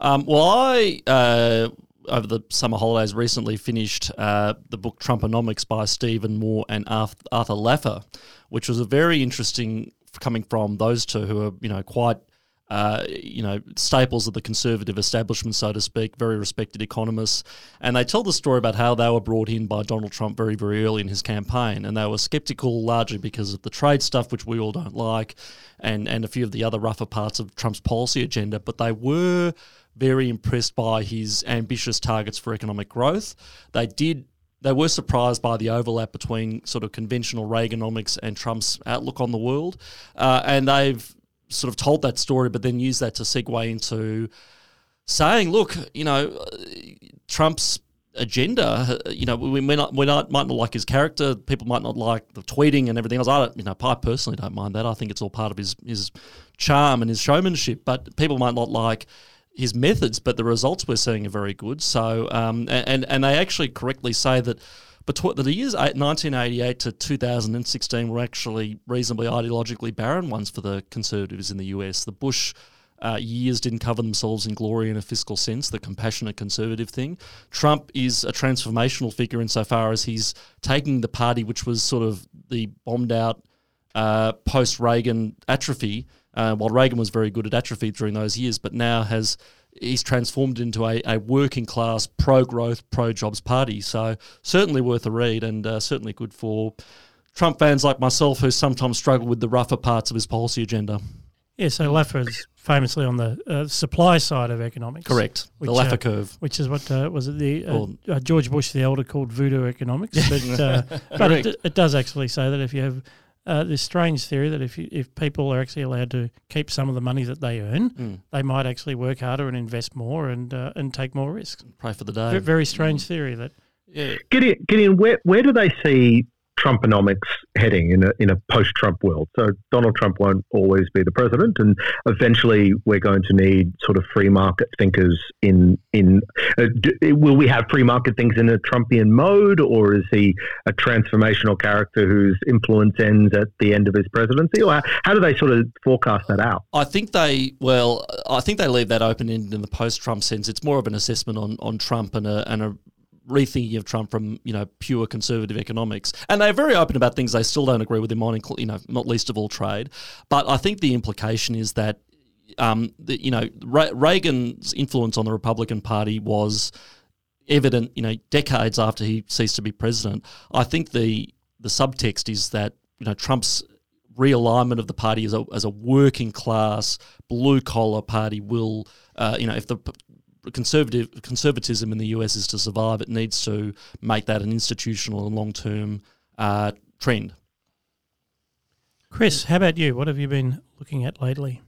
Um, well, I uh, over the summer holidays recently finished uh, the book Trumponomics by Stephen Moore and Arthur Laffer, which was a very interesting coming from those two who are you know quite. Uh, you know, staples of the conservative establishment, so to speak, very respected economists. And they tell the story about how they were brought in by Donald Trump very, very early in his campaign. And they were skeptical largely because of the trade stuff, which we all don't like, and, and a few of the other rougher parts of Trump's policy agenda. But they were very impressed by his ambitious targets for economic growth. They did they were surprised by the overlap between sort of conventional Reaganomics and Trump's outlook on the world, uh, and they've sort of told that story, but then used that to segue into saying, "Look, you know, Trump's." agenda you know we, we, not, we not, might not like his character people might not like the tweeting and everything else i don't you know i personally don't mind that i think it's all part of his his charm and his showmanship but people might not like his methods, but the results we're seeing are very good. So, um, and and they actually correctly say that between the years 1988 to 2016 were actually reasonably ideologically barren ones for the conservatives in the US. The Bush uh, years didn't cover themselves in glory in a fiscal sense, the compassionate conservative thing. Trump is a transformational figure insofar as he's taking the party, which was sort of the bombed out uh, post Reagan atrophy, uh, while Reagan was very good at atrophy during those years, but now has he's transformed into a, a working class pro growth, pro jobs party. So certainly worth a read and uh, certainly good for Trump fans like myself who sometimes struggle with the rougher parts of his policy agenda. Yeah, so Laffer's famously on the uh, supply side of economics. Correct. Which, the Laffer uh, curve. Which is what uh, was it the uh, uh, George Bush the elder called voodoo economics, <laughs> but uh, but it, it does actually say that if you have uh, this strange theory that if you, if people are actually allowed to keep some of the money that they earn, Mm. they might actually work harder and invest more and uh, and take more risks. Pray for the Ve- day. Very strange theory that Yeah. Gideon, Gideon where, where do they see Trumponomics heading in a, in a post Trump world? So Donald Trump won't always be the president, and eventually we're going to need sort of free market thinkers in. in uh, do, will we have free market thinkers in a Trumpian mode, or is he a transformational character whose influence ends at the end of his presidency? Or how, do they sort of forecast that out? I think they well, I think they leave that open ended in the post-Trump sense. It's more of an assessment on, on Trump and a and a rethinking of Trump from you know pure conservative economics. And they're very open about things they still don't agree with him on, you know, not least of all trade. But I think the implication is that um, the, you know Re- Reagan's influence on the Republican Party was evident, you know, decades after he ceased to be president. I think the the subtext is that you know Trump's realignment of the party as a as a working class blue collar party will, uh, you know, if the conservative conservatism in the US is to survive, it needs to make that an institutional and long term uh, trend. Chris, how about you? What have you been looking at lately?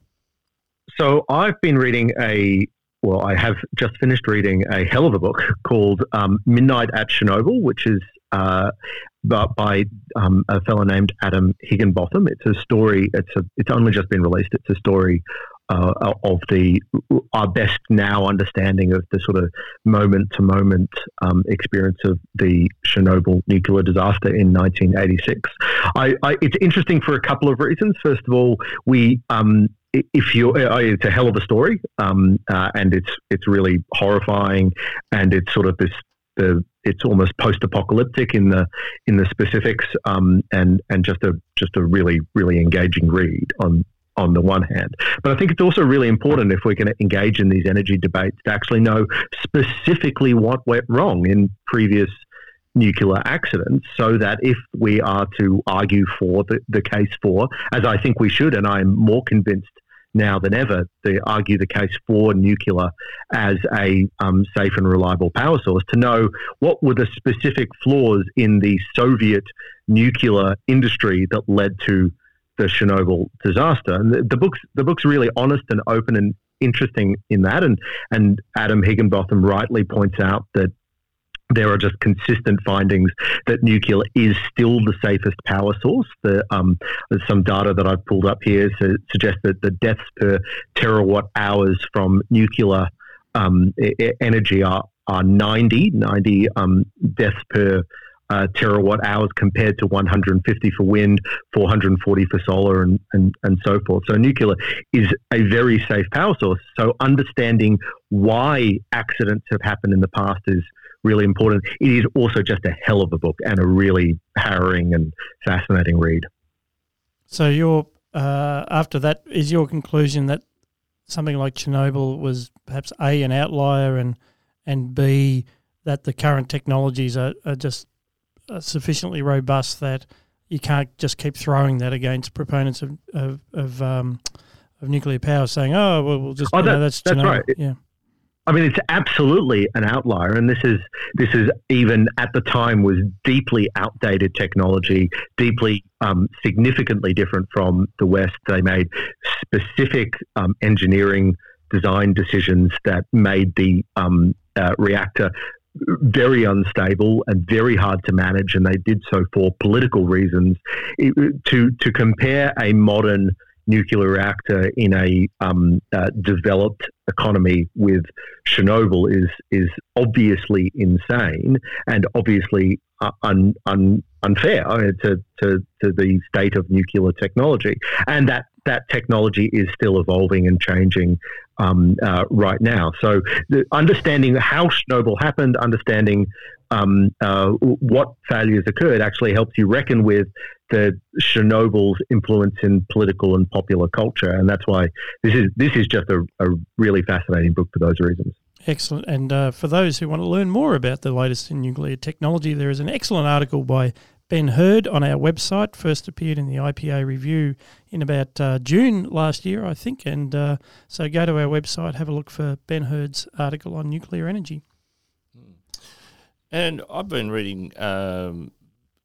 So I've been reading a well, I have just finished reading a hell of a book called um, Midnight at Chernobyl, which is uh, by, by um, a fellow named Adam Higginbotham. It's a story. It's a. It's only just been released. It's a story uh, of the our best now understanding of the sort of moment to moment um, experience of the Chernobyl nuclear disaster in 1986. I, I, it's interesting for a couple of reasons. First of all, we um, if you, uh, it's a hell of a story, um, uh, and it's it's really horrifying, and it's sort of this the it's almost post-apocalyptic in the in the specifics, um, and and just a just a really really engaging read on on the one hand. But I think it's also really important if we're going to engage in these energy debates to actually know specifically what went wrong in previous nuclear accidents so that if we are to argue for the, the case for, as I think we should, and I'm more convinced now than ever to argue the case for nuclear as a um, safe and reliable power source to know what were the specific flaws in the Soviet nuclear industry that led to the Chernobyl disaster. And the, the book's the book's really honest and open and interesting in that. And and Adam Higginbotham rightly points out that there are just consistent findings that nuclear is still the safest power source. The, um, some data that I've pulled up here to suggest that the deaths per terawatt hours from nuclear um, energy are, are 90, 90 um, deaths per uh, terawatt hours compared to 150 for wind, 440 for solar, and, and, and so forth. So, nuclear is a very safe power source. So, understanding why accidents have happened in the past is really important. It is also just a hell of a book and a really harrowing and fascinating read. So, your uh, after that, is your conclusion that something like Chernobyl was perhaps A, an outlier, and, and B, that the current technologies are, are just sufficiently robust that you can't just keep throwing that against proponents of of of, um, of nuclear power, saying, "Oh, well, we'll just." Oh, that, know, that's that's right. Yeah. I mean, it's absolutely an outlier, and this is this is even at the time was deeply outdated technology, deeply um, significantly different from the West. They made specific um, engineering design decisions that made the um, uh, reactor very unstable and very hard to manage, and they did so for political reasons. It, to to compare a modern nuclear reactor in a um, uh, developed economy with Chernobyl is is obviously insane and obviously uh, un, un, unfair to, to, to the state of nuclear technology, and that that technology is still evolving and changing um, uh, right now. So, understanding how Chernobyl happened, understanding um, uh, what failures occurred, actually helps you reckon with the Chernobyl's influence in political and popular culture, and that's why this is this is just a, a really fascinating book for those reasons. Excellent. And uh, for those who want to learn more about the latest in nuclear technology, there is an excellent article by Ben Herd on our website. First appeared in the IPA review in about uh, June last year, I think. And uh, so go to our website, have a look for Ben Herd's article on nuclear energy. And I've been reading um,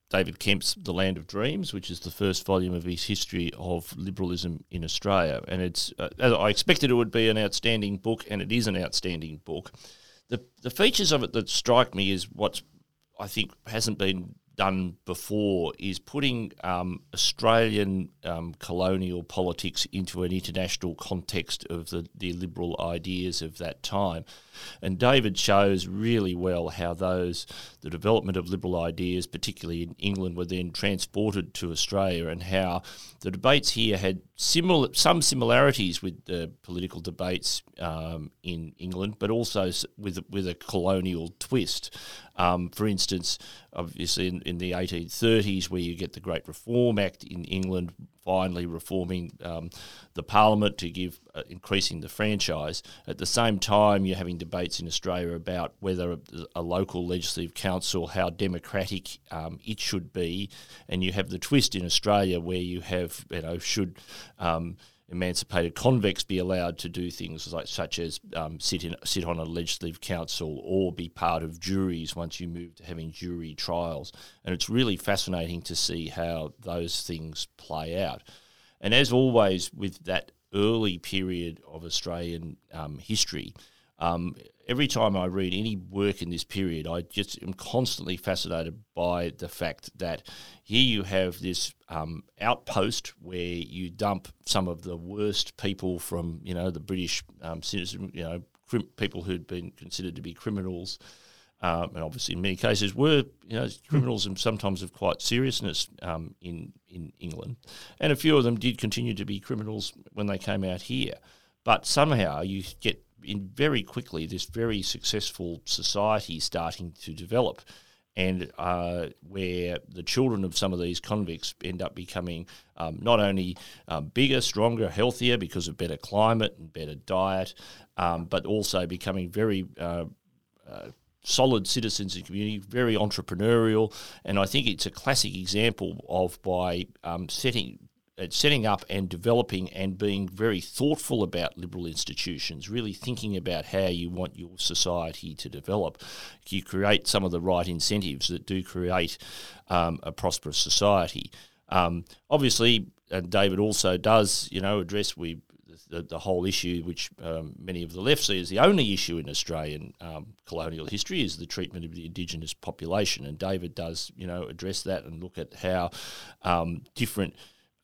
David Kemp's The Land of Dreams, which is the first volume of his history of liberalism in Australia. And it's, uh, I expected it would be an outstanding book, and it is an outstanding book. The, the features of it that strike me is what I think hasn't been done before is putting um, Australian um, colonial politics into an international context of the, the liberal ideas of that time. And David shows really well how those, the development of liberal ideas, particularly in England, were then transported to Australia, and how the debates here had similar, some similarities with the political debates um, in England, but also with with a colonial twist. Um, for instance, obviously in, in, the 1830s, where you get the Great Reform Act in England, finally reforming um, the parliament to give uh, increasing the franchise. At the same time, you're having debates in Australia about whether a, a local legislative council, how democratic um, it should be, and you have the twist in Australia where you have, you know, should um, emancipated convicts be allowed to do things like such as um, sit in sit on a legislative council or be part of juries once you move to having jury trials. And it's really fascinating to see how those things play out. And as always with that early period of Australian um, history, um, every time I read any work in this period, I just am constantly fascinated by the fact that here you have this um, outpost where you dump some of the worst people from, you know, the British um, citizen, you know, crim- people who'd been considered to be criminals. Um, and obviously, in many cases, were you know criminals and sometimes of quite seriousness um, in in England, and a few of them did continue to be criminals when they came out here. But somehow you get in very quickly this very successful society starting to develop, and uh, where the children of some of these convicts end up becoming um, not only um, bigger, stronger, healthier because of better climate and better diet, um, but also becoming very uh, uh, solid citizens the community, very entrepreneurial, and I think it's a classic example of by um, setting at setting up and developing and being very thoughtful about liberal institutions, really thinking about how you want your society to develop. You create some of the right incentives that do create um, a prosperous society. Um, obviously, and David also does, you know, address we the, the whole issue, which um, many of the left see as the only issue in Australian um, colonial history, is the treatment of the indigenous population. And David does, you know, address that and look at how um, different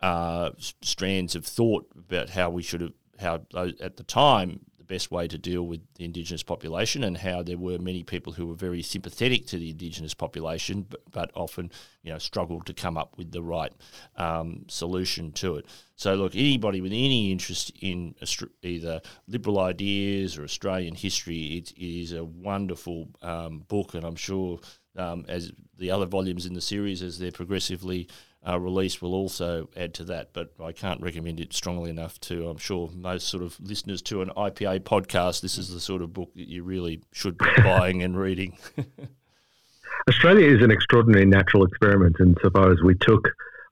uh, strands of thought about how we should have, how at the time the best way to deal with the Indigenous population and how there were many people who were very sympathetic to the Indigenous population, but, but often you know struggled to come up with the right um, solution to it. So look, anybody with any interest in either liberal ideas or Australian history, it is a wonderful um, book, and I'm sure um, as the other volumes in the series, as they're progressively uh, release will also add to that. But I can't recommend it strongly enough to, I'm sure, most sort of listeners to an IPA podcast. This is the sort of book that you really should be <laughs> buying and reading. <laughs> Australia is an extraordinary natural experiment insofar as we took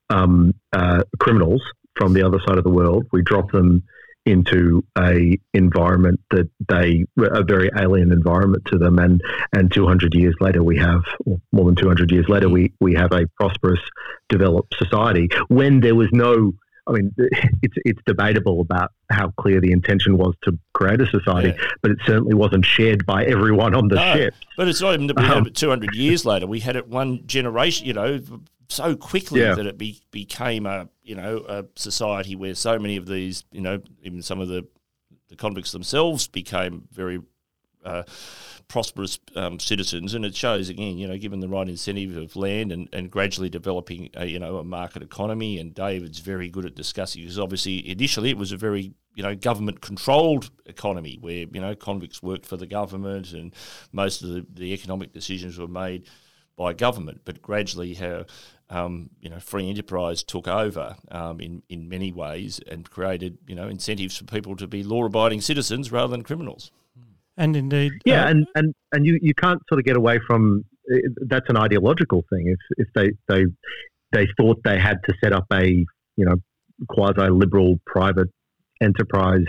um, uh, criminals from the other side of the world, we dropped them into a environment that they a very alien environment to them and and 200 years later we have more than 200 years later we we have a prosperous developed society when there was no I mean, <laughs> it's it's debatable about how clear the intention was to create a society, yeah. but it certainly wasn't shared by everyone on the no, ship. But it's not even that we had um, it 200 years later. We had it one generation, you know, so quickly yeah. that it be, became a you know a society where so many of these you know even some of the the convicts themselves became very uh, prosperous um, citizens, and it shows again, you know, given the right incentive of land and, and gradually developing, a, you know, a market economy. And David's very good at discussing because obviously initially it was a very you know government controlled economy where you know convicts worked for the government and most of the, the economic decisions were made by government, but gradually how um, you know, free enterprise took over um, in in many ways and created you know incentives for people to be law-abiding citizens rather than criminals. And indeed, yeah, uh, and, and and you, you can't sort of get away from that's an ideological thing. If if they they they thought they had to set up a you know quasi liberal private enterprise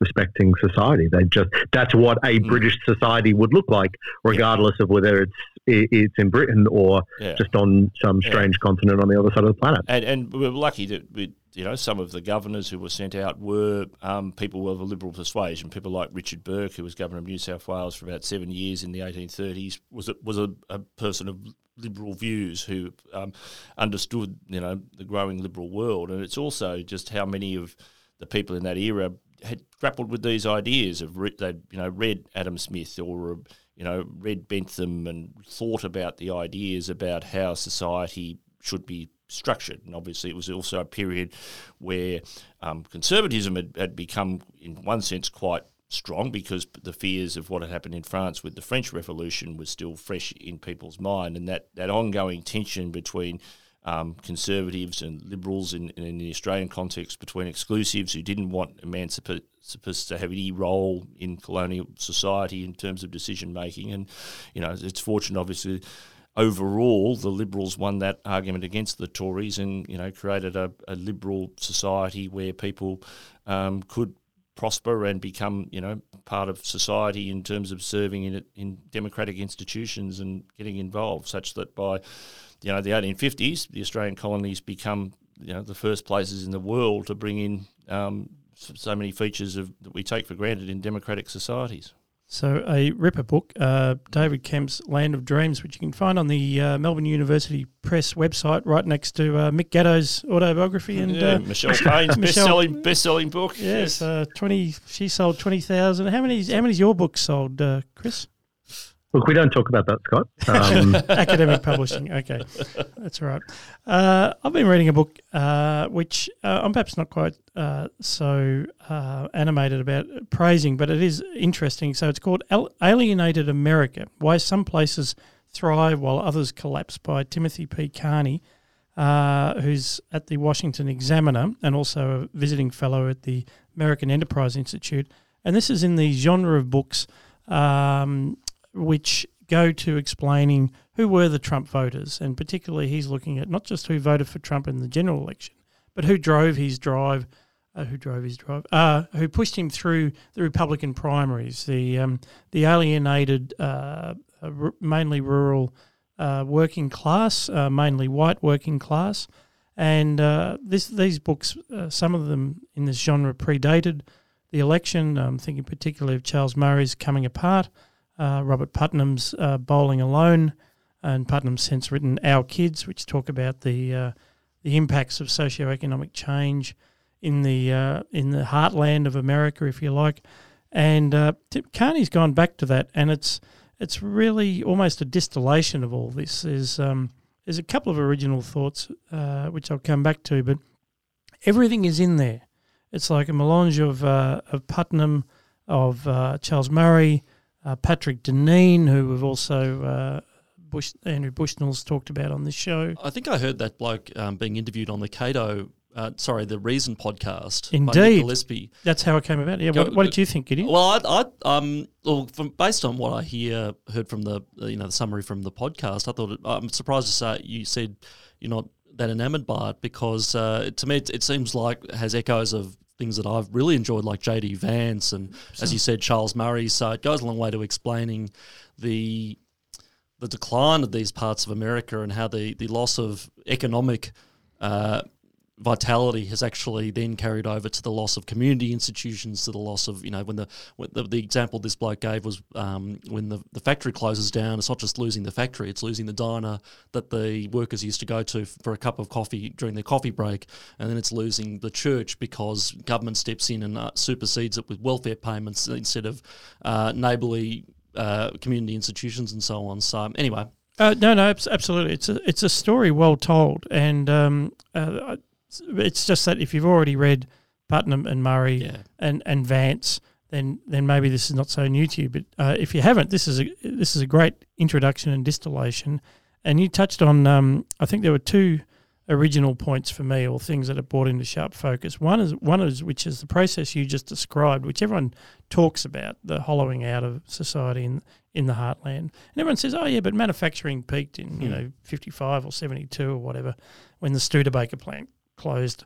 respecting society. They just that's what a mm. British society would look like, regardless yeah. of whether it's it's in Britain or yeah. just on some strange yeah. continent on the other side of the planet. And, and we're lucky that we, you know some of the governors who were sent out were um, people of a liberal persuasion. People like Richard Bourke, who was governor of New South Wales for about seven years in the 1830s, was a, was a, a person of liberal views who um, understood you know the growing liberal world. And it's also just how many of the people in that era had grappled with these ideas of re- they you know read Adam Smith or you know read Bentham and thought about the ideas about how society should be structured. And obviously, it was also a period where um, conservatism had, had become, in one sense, quite strong because the fears of what had happened in France with the French Revolution was still fresh in people's mind, and that that ongoing tension between um, conservatives and liberals in, in, the Australian context between exclusives who didn't want emancipists to have any role in colonial society in terms of decision making. And, you know, it's fortunate, obviously, overall, the Liberals won that argument against the Tories and, you know, created a, a liberal society where people um, could prosper and become, you know, part of society in terms of serving in, in democratic institutions and getting involved, such that by you know, the 1850s, the Australian colonies become, you know, the first places in the world to bring in um, so many features of that we take for granted in democratic societies. So, a Ripper book, uh, David Kemp's Land of Dreams, which you can find on the uh, Melbourne University Press website, right next to uh, Mick Gatto's autobiography and yeah, uh, Michelle Payne's <laughs> best-selling best-selling book. Yes, yes. Uh, twenty. She sold twenty thousand. How many? How many's your book sold, uh, Chris? Look, we don't talk about that, Scott. Um, <laughs> Academic publishing. Okay, that's all right. Uh, I've been reading a book uh, which uh, I'm perhaps not quite uh, so uh, animated about praising, but it is interesting. So it's called Alienated America Why Some Places Thrive While Others Collapse by Timothy P. Carney, uh, who's at the Washington Examiner and also a visiting fellow at the American Enterprise Institute. And this is in the genre of books. Um, which go to explaining who were the Trump voters. And particularly, he's looking at not just who voted for Trump in the general election, but who drove his drive, uh, who drove his drive, uh, who pushed him through the Republican primaries, the um, the alienated, uh, uh, r- mainly rural uh, working class, uh, mainly white working class, and this these books, some of them in this genre predated the election. I'm thinking particularly of Charles Murray's Coming Apart, uh, Robert Putnam's uh, Bowling Alone, and Putnam's since written Our Kids, which talk about the uh, the impacts of socioeconomic change in the uh, in the heartland of America, if you like. And uh, T- Carney's gone back to that, and it's it's really almost a distillation of all this. There's um, there's a couple of original thoughts uh, which I'll come back to, but everything is in there. It's like a melange of uh, of Putnam, of uh, Charles Murray, uh, Patrick Deneen, who we've also uh, Bush Andrew Bushnell's talked about on this show. I think I heard that bloke um, being interviewed on the Cato, uh, sorry, the Reason podcast. By Indeed. Gillespie. That's how it came about. Yeah. Go- What, what did you think, Gideon? Well, I, I um, well, from, based on what I hear, heard from the, you know, the summary from the podcast, I thought it, I'm surprised to say you said you're not that enamored by it because uh, to me it, it seems like it has echoes of things that I've really enjoyed, like JD Vance and, as you said, Charles Murray. So it goes a long way to explaining the the decline of these parts of America and how the, the loss of economic uh, vitality has actually then carried over to the loss of community institutions, to the loss of you know when the when the, the example this bloke gave was um, when the, the factory closes down. It's not just losing the factory; it's losing the diner that the workers used to go to for a cup of coffee during their coffee break, and then it's losing the church because government steps in and uh, supersedes it with welfare payments instead of uh, neighbourly uh, community institutions and so on. So anyway, Uh, no, no, absolutely. It's a it's a story well told, and um, uh, it's just that if you've already read Putnam and Murray yeah. and, and Vance, then then maybe this is not so new to you. But uh, if you haven't, this is a this is a great introduction and distillation. And you touched on, um, I think there were two original points for me, or things that are brought into sharp focus. One is one is which is the process you just described, which everyone talks about, the hollowing out of society in in the heartland. And everyone says, "Oh yeah, but manufacturing peaked in you Hmm. know fifty five or seventy two or whatever when the Studebaker plant closed."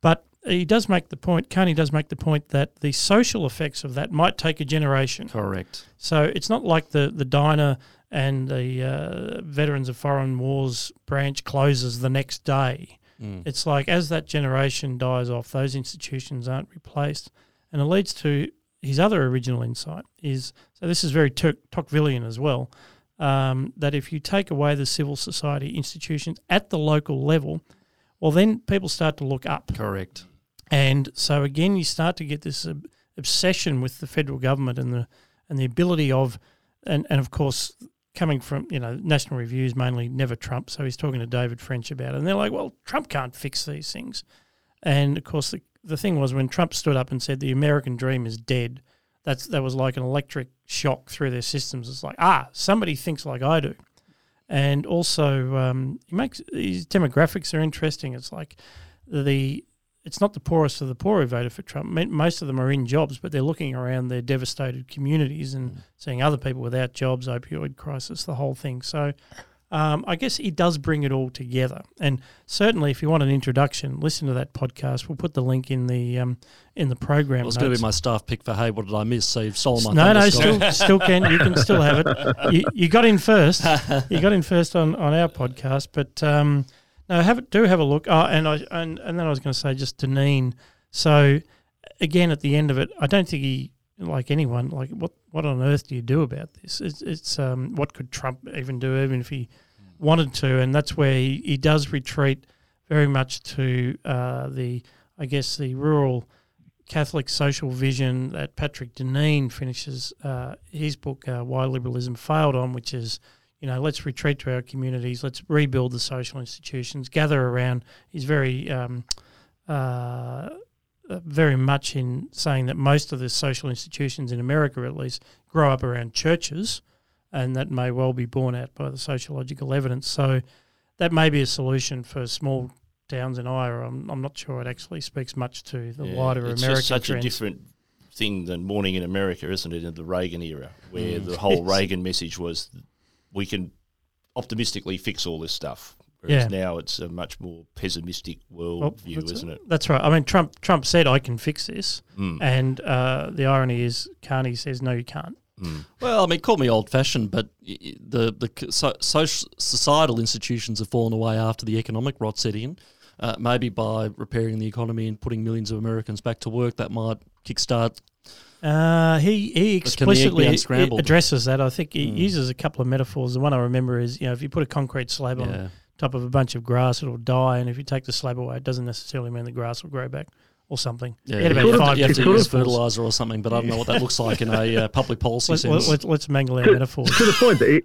But he does make the point, Carney does make the point that the social effects of that might take a generation. correct. So it's not like the, the diner and the uh, Veterans of Foreign Wars branch closes the next day. Mm. It's like as that generation dies off, those institutions aren't replaced. And it leads to his other original insight is so this is very Tur- Tocquevillian as well. Um, that if you take away the civil society institutions at the local level, well, then people start to look up. Correct. And so again, you start to get this ob- obsession with the federal government and the and the ability of, and, and of course, coming from you know National Reviews mainly never Trump. So he's talking to David French about it, and they're like, well, Trump can't fix these things. And of course, the the thing was when Trump stood up and said the American dream is dead. That's that was like an electric shock through their systems. It's like ah, somebody thinks like I do. And also, um, he makes his demographics are interesting. It's like the it's not the poorest of the poor who voted for Trump. Most of them are in jobs, but they're looking around their devastated communities and seeing other people without jobs, opioid crisis, the whole thing. So um, I guess he does bring it all together. And certainly, if you want an introduction, listen to that podcast. We'll put the link in the um, in the program. Well, it's going to be my staff pick for hey, what did I miss? So you've stolen my No, no, still, <laughs> still can. You can still have it. You, you got in first. You got in first on, on our podcast, but um, no, have it. Do have a look. Oh, and I and, and then I was going to say just Deneen. So again, at the end of it, I don't think he like anyone like what what on earth do you do about this? It's, it's um, what could Trump even do, even if he wanted to? And that's where he, he does retreat very much to uh, the I guess the rural. Catholic social vision that Patrick Deneen finishes uh, his book, uh, Why Liberalism Failed on, which is, you know, let's retreat to our communities, let's rebuild the social institutions, gather around. He's very, um, uh, Uh, very much in saying that most of the social institutions in America, at least, grow up around churches, and that may well be borne out by the sociological evidence. So that may be a solution for small towns in Iowa. I'm, I'm not sure it actually speaks much to the Yeah, wider it's American just such trends. a different thing than Morning in America, isn't it? In the Reagan era, where mm. the whole <laughs> Reagan message was, we can optimistically fix all this stuff. Whereas Yeah. now it's a much more pessimistic world Well, view, isn't it? That's right. I mean, Trump Trump said I can fix this, Mm. and uh, the irony is Carney says no, you can't. Well, I mean, call me old-fashioned, but y- y- the the c- so, social societal institutions have fallen away after the economic rot set in. Uh, maybe by repairing the economy and putting millions of Americans back to work, that might kickstart. Uh, he he But can the egg be explicitly unscrambled? addresses that. I think he Mm. uses a couple of metaphors. The one I remember is you know if you put a concrete slab on Yeah. Top of a bunch of grass, it'll die, and if you take the slab away, it doesn't necessarily mean the grass will grow back or something. Yeah, He had you about have to- five you have to use fertilizer or something, but I don't know what that looks like in a uh, public policy Let's, sense. let's, let's mangle our To- metaphors. to the point that it,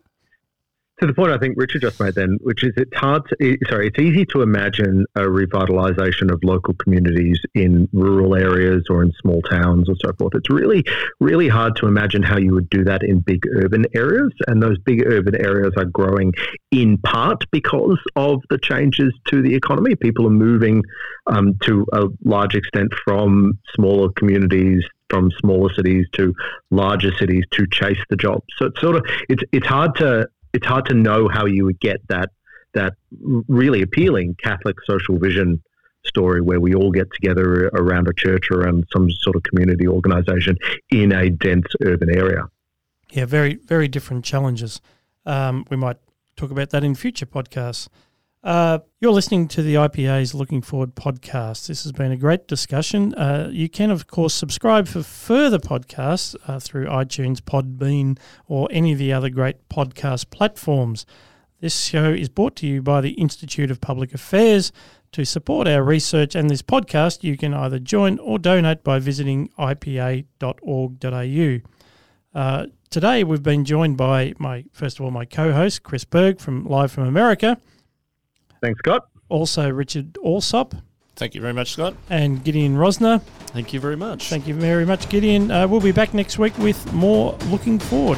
to the point I think Richard just made then, which is it's hard to, sorry, it's easy to imagine a revitalization of local communities in rural areas or in small towns or so forth. It's really, really hard to imagine how you would do that in big urban areas. And those big urban areas are growing in part because of the changes to the economy. People are moving um, to a large extent from smaller communities from smaller cities to larger cities to chase the jobs. So it's sort of it's it's hard to it's hard to know how you would get that that really appealing Catholic social vision story where we all get together around a church or around some sort of community organization in a dense urban area. Yeah, very, very different challenges. Um, we might talk about that in future podcasts. Uh, you're listening to the IPA's Looking Forward podcast. This has been a great discussion. Uh, you can, of course, subscribe for further podcasts uh, through iTunes, Podbean, or any of the other great podcast platforms. This show is brought to you by the Institute of Public Affairs. To support our research and this podcast, you can either join or donate by visiting ipa.org.au. Uh, today, we've been joined by my first of all my co-host Chris Berg from Live from America, Thanks, Scott. also Richard Allsop Thank you very much, Scott. and Gideon Rozner. Thank you very much. Thank you very much, Gideon. Uh, we'll be back next week with more looking forward.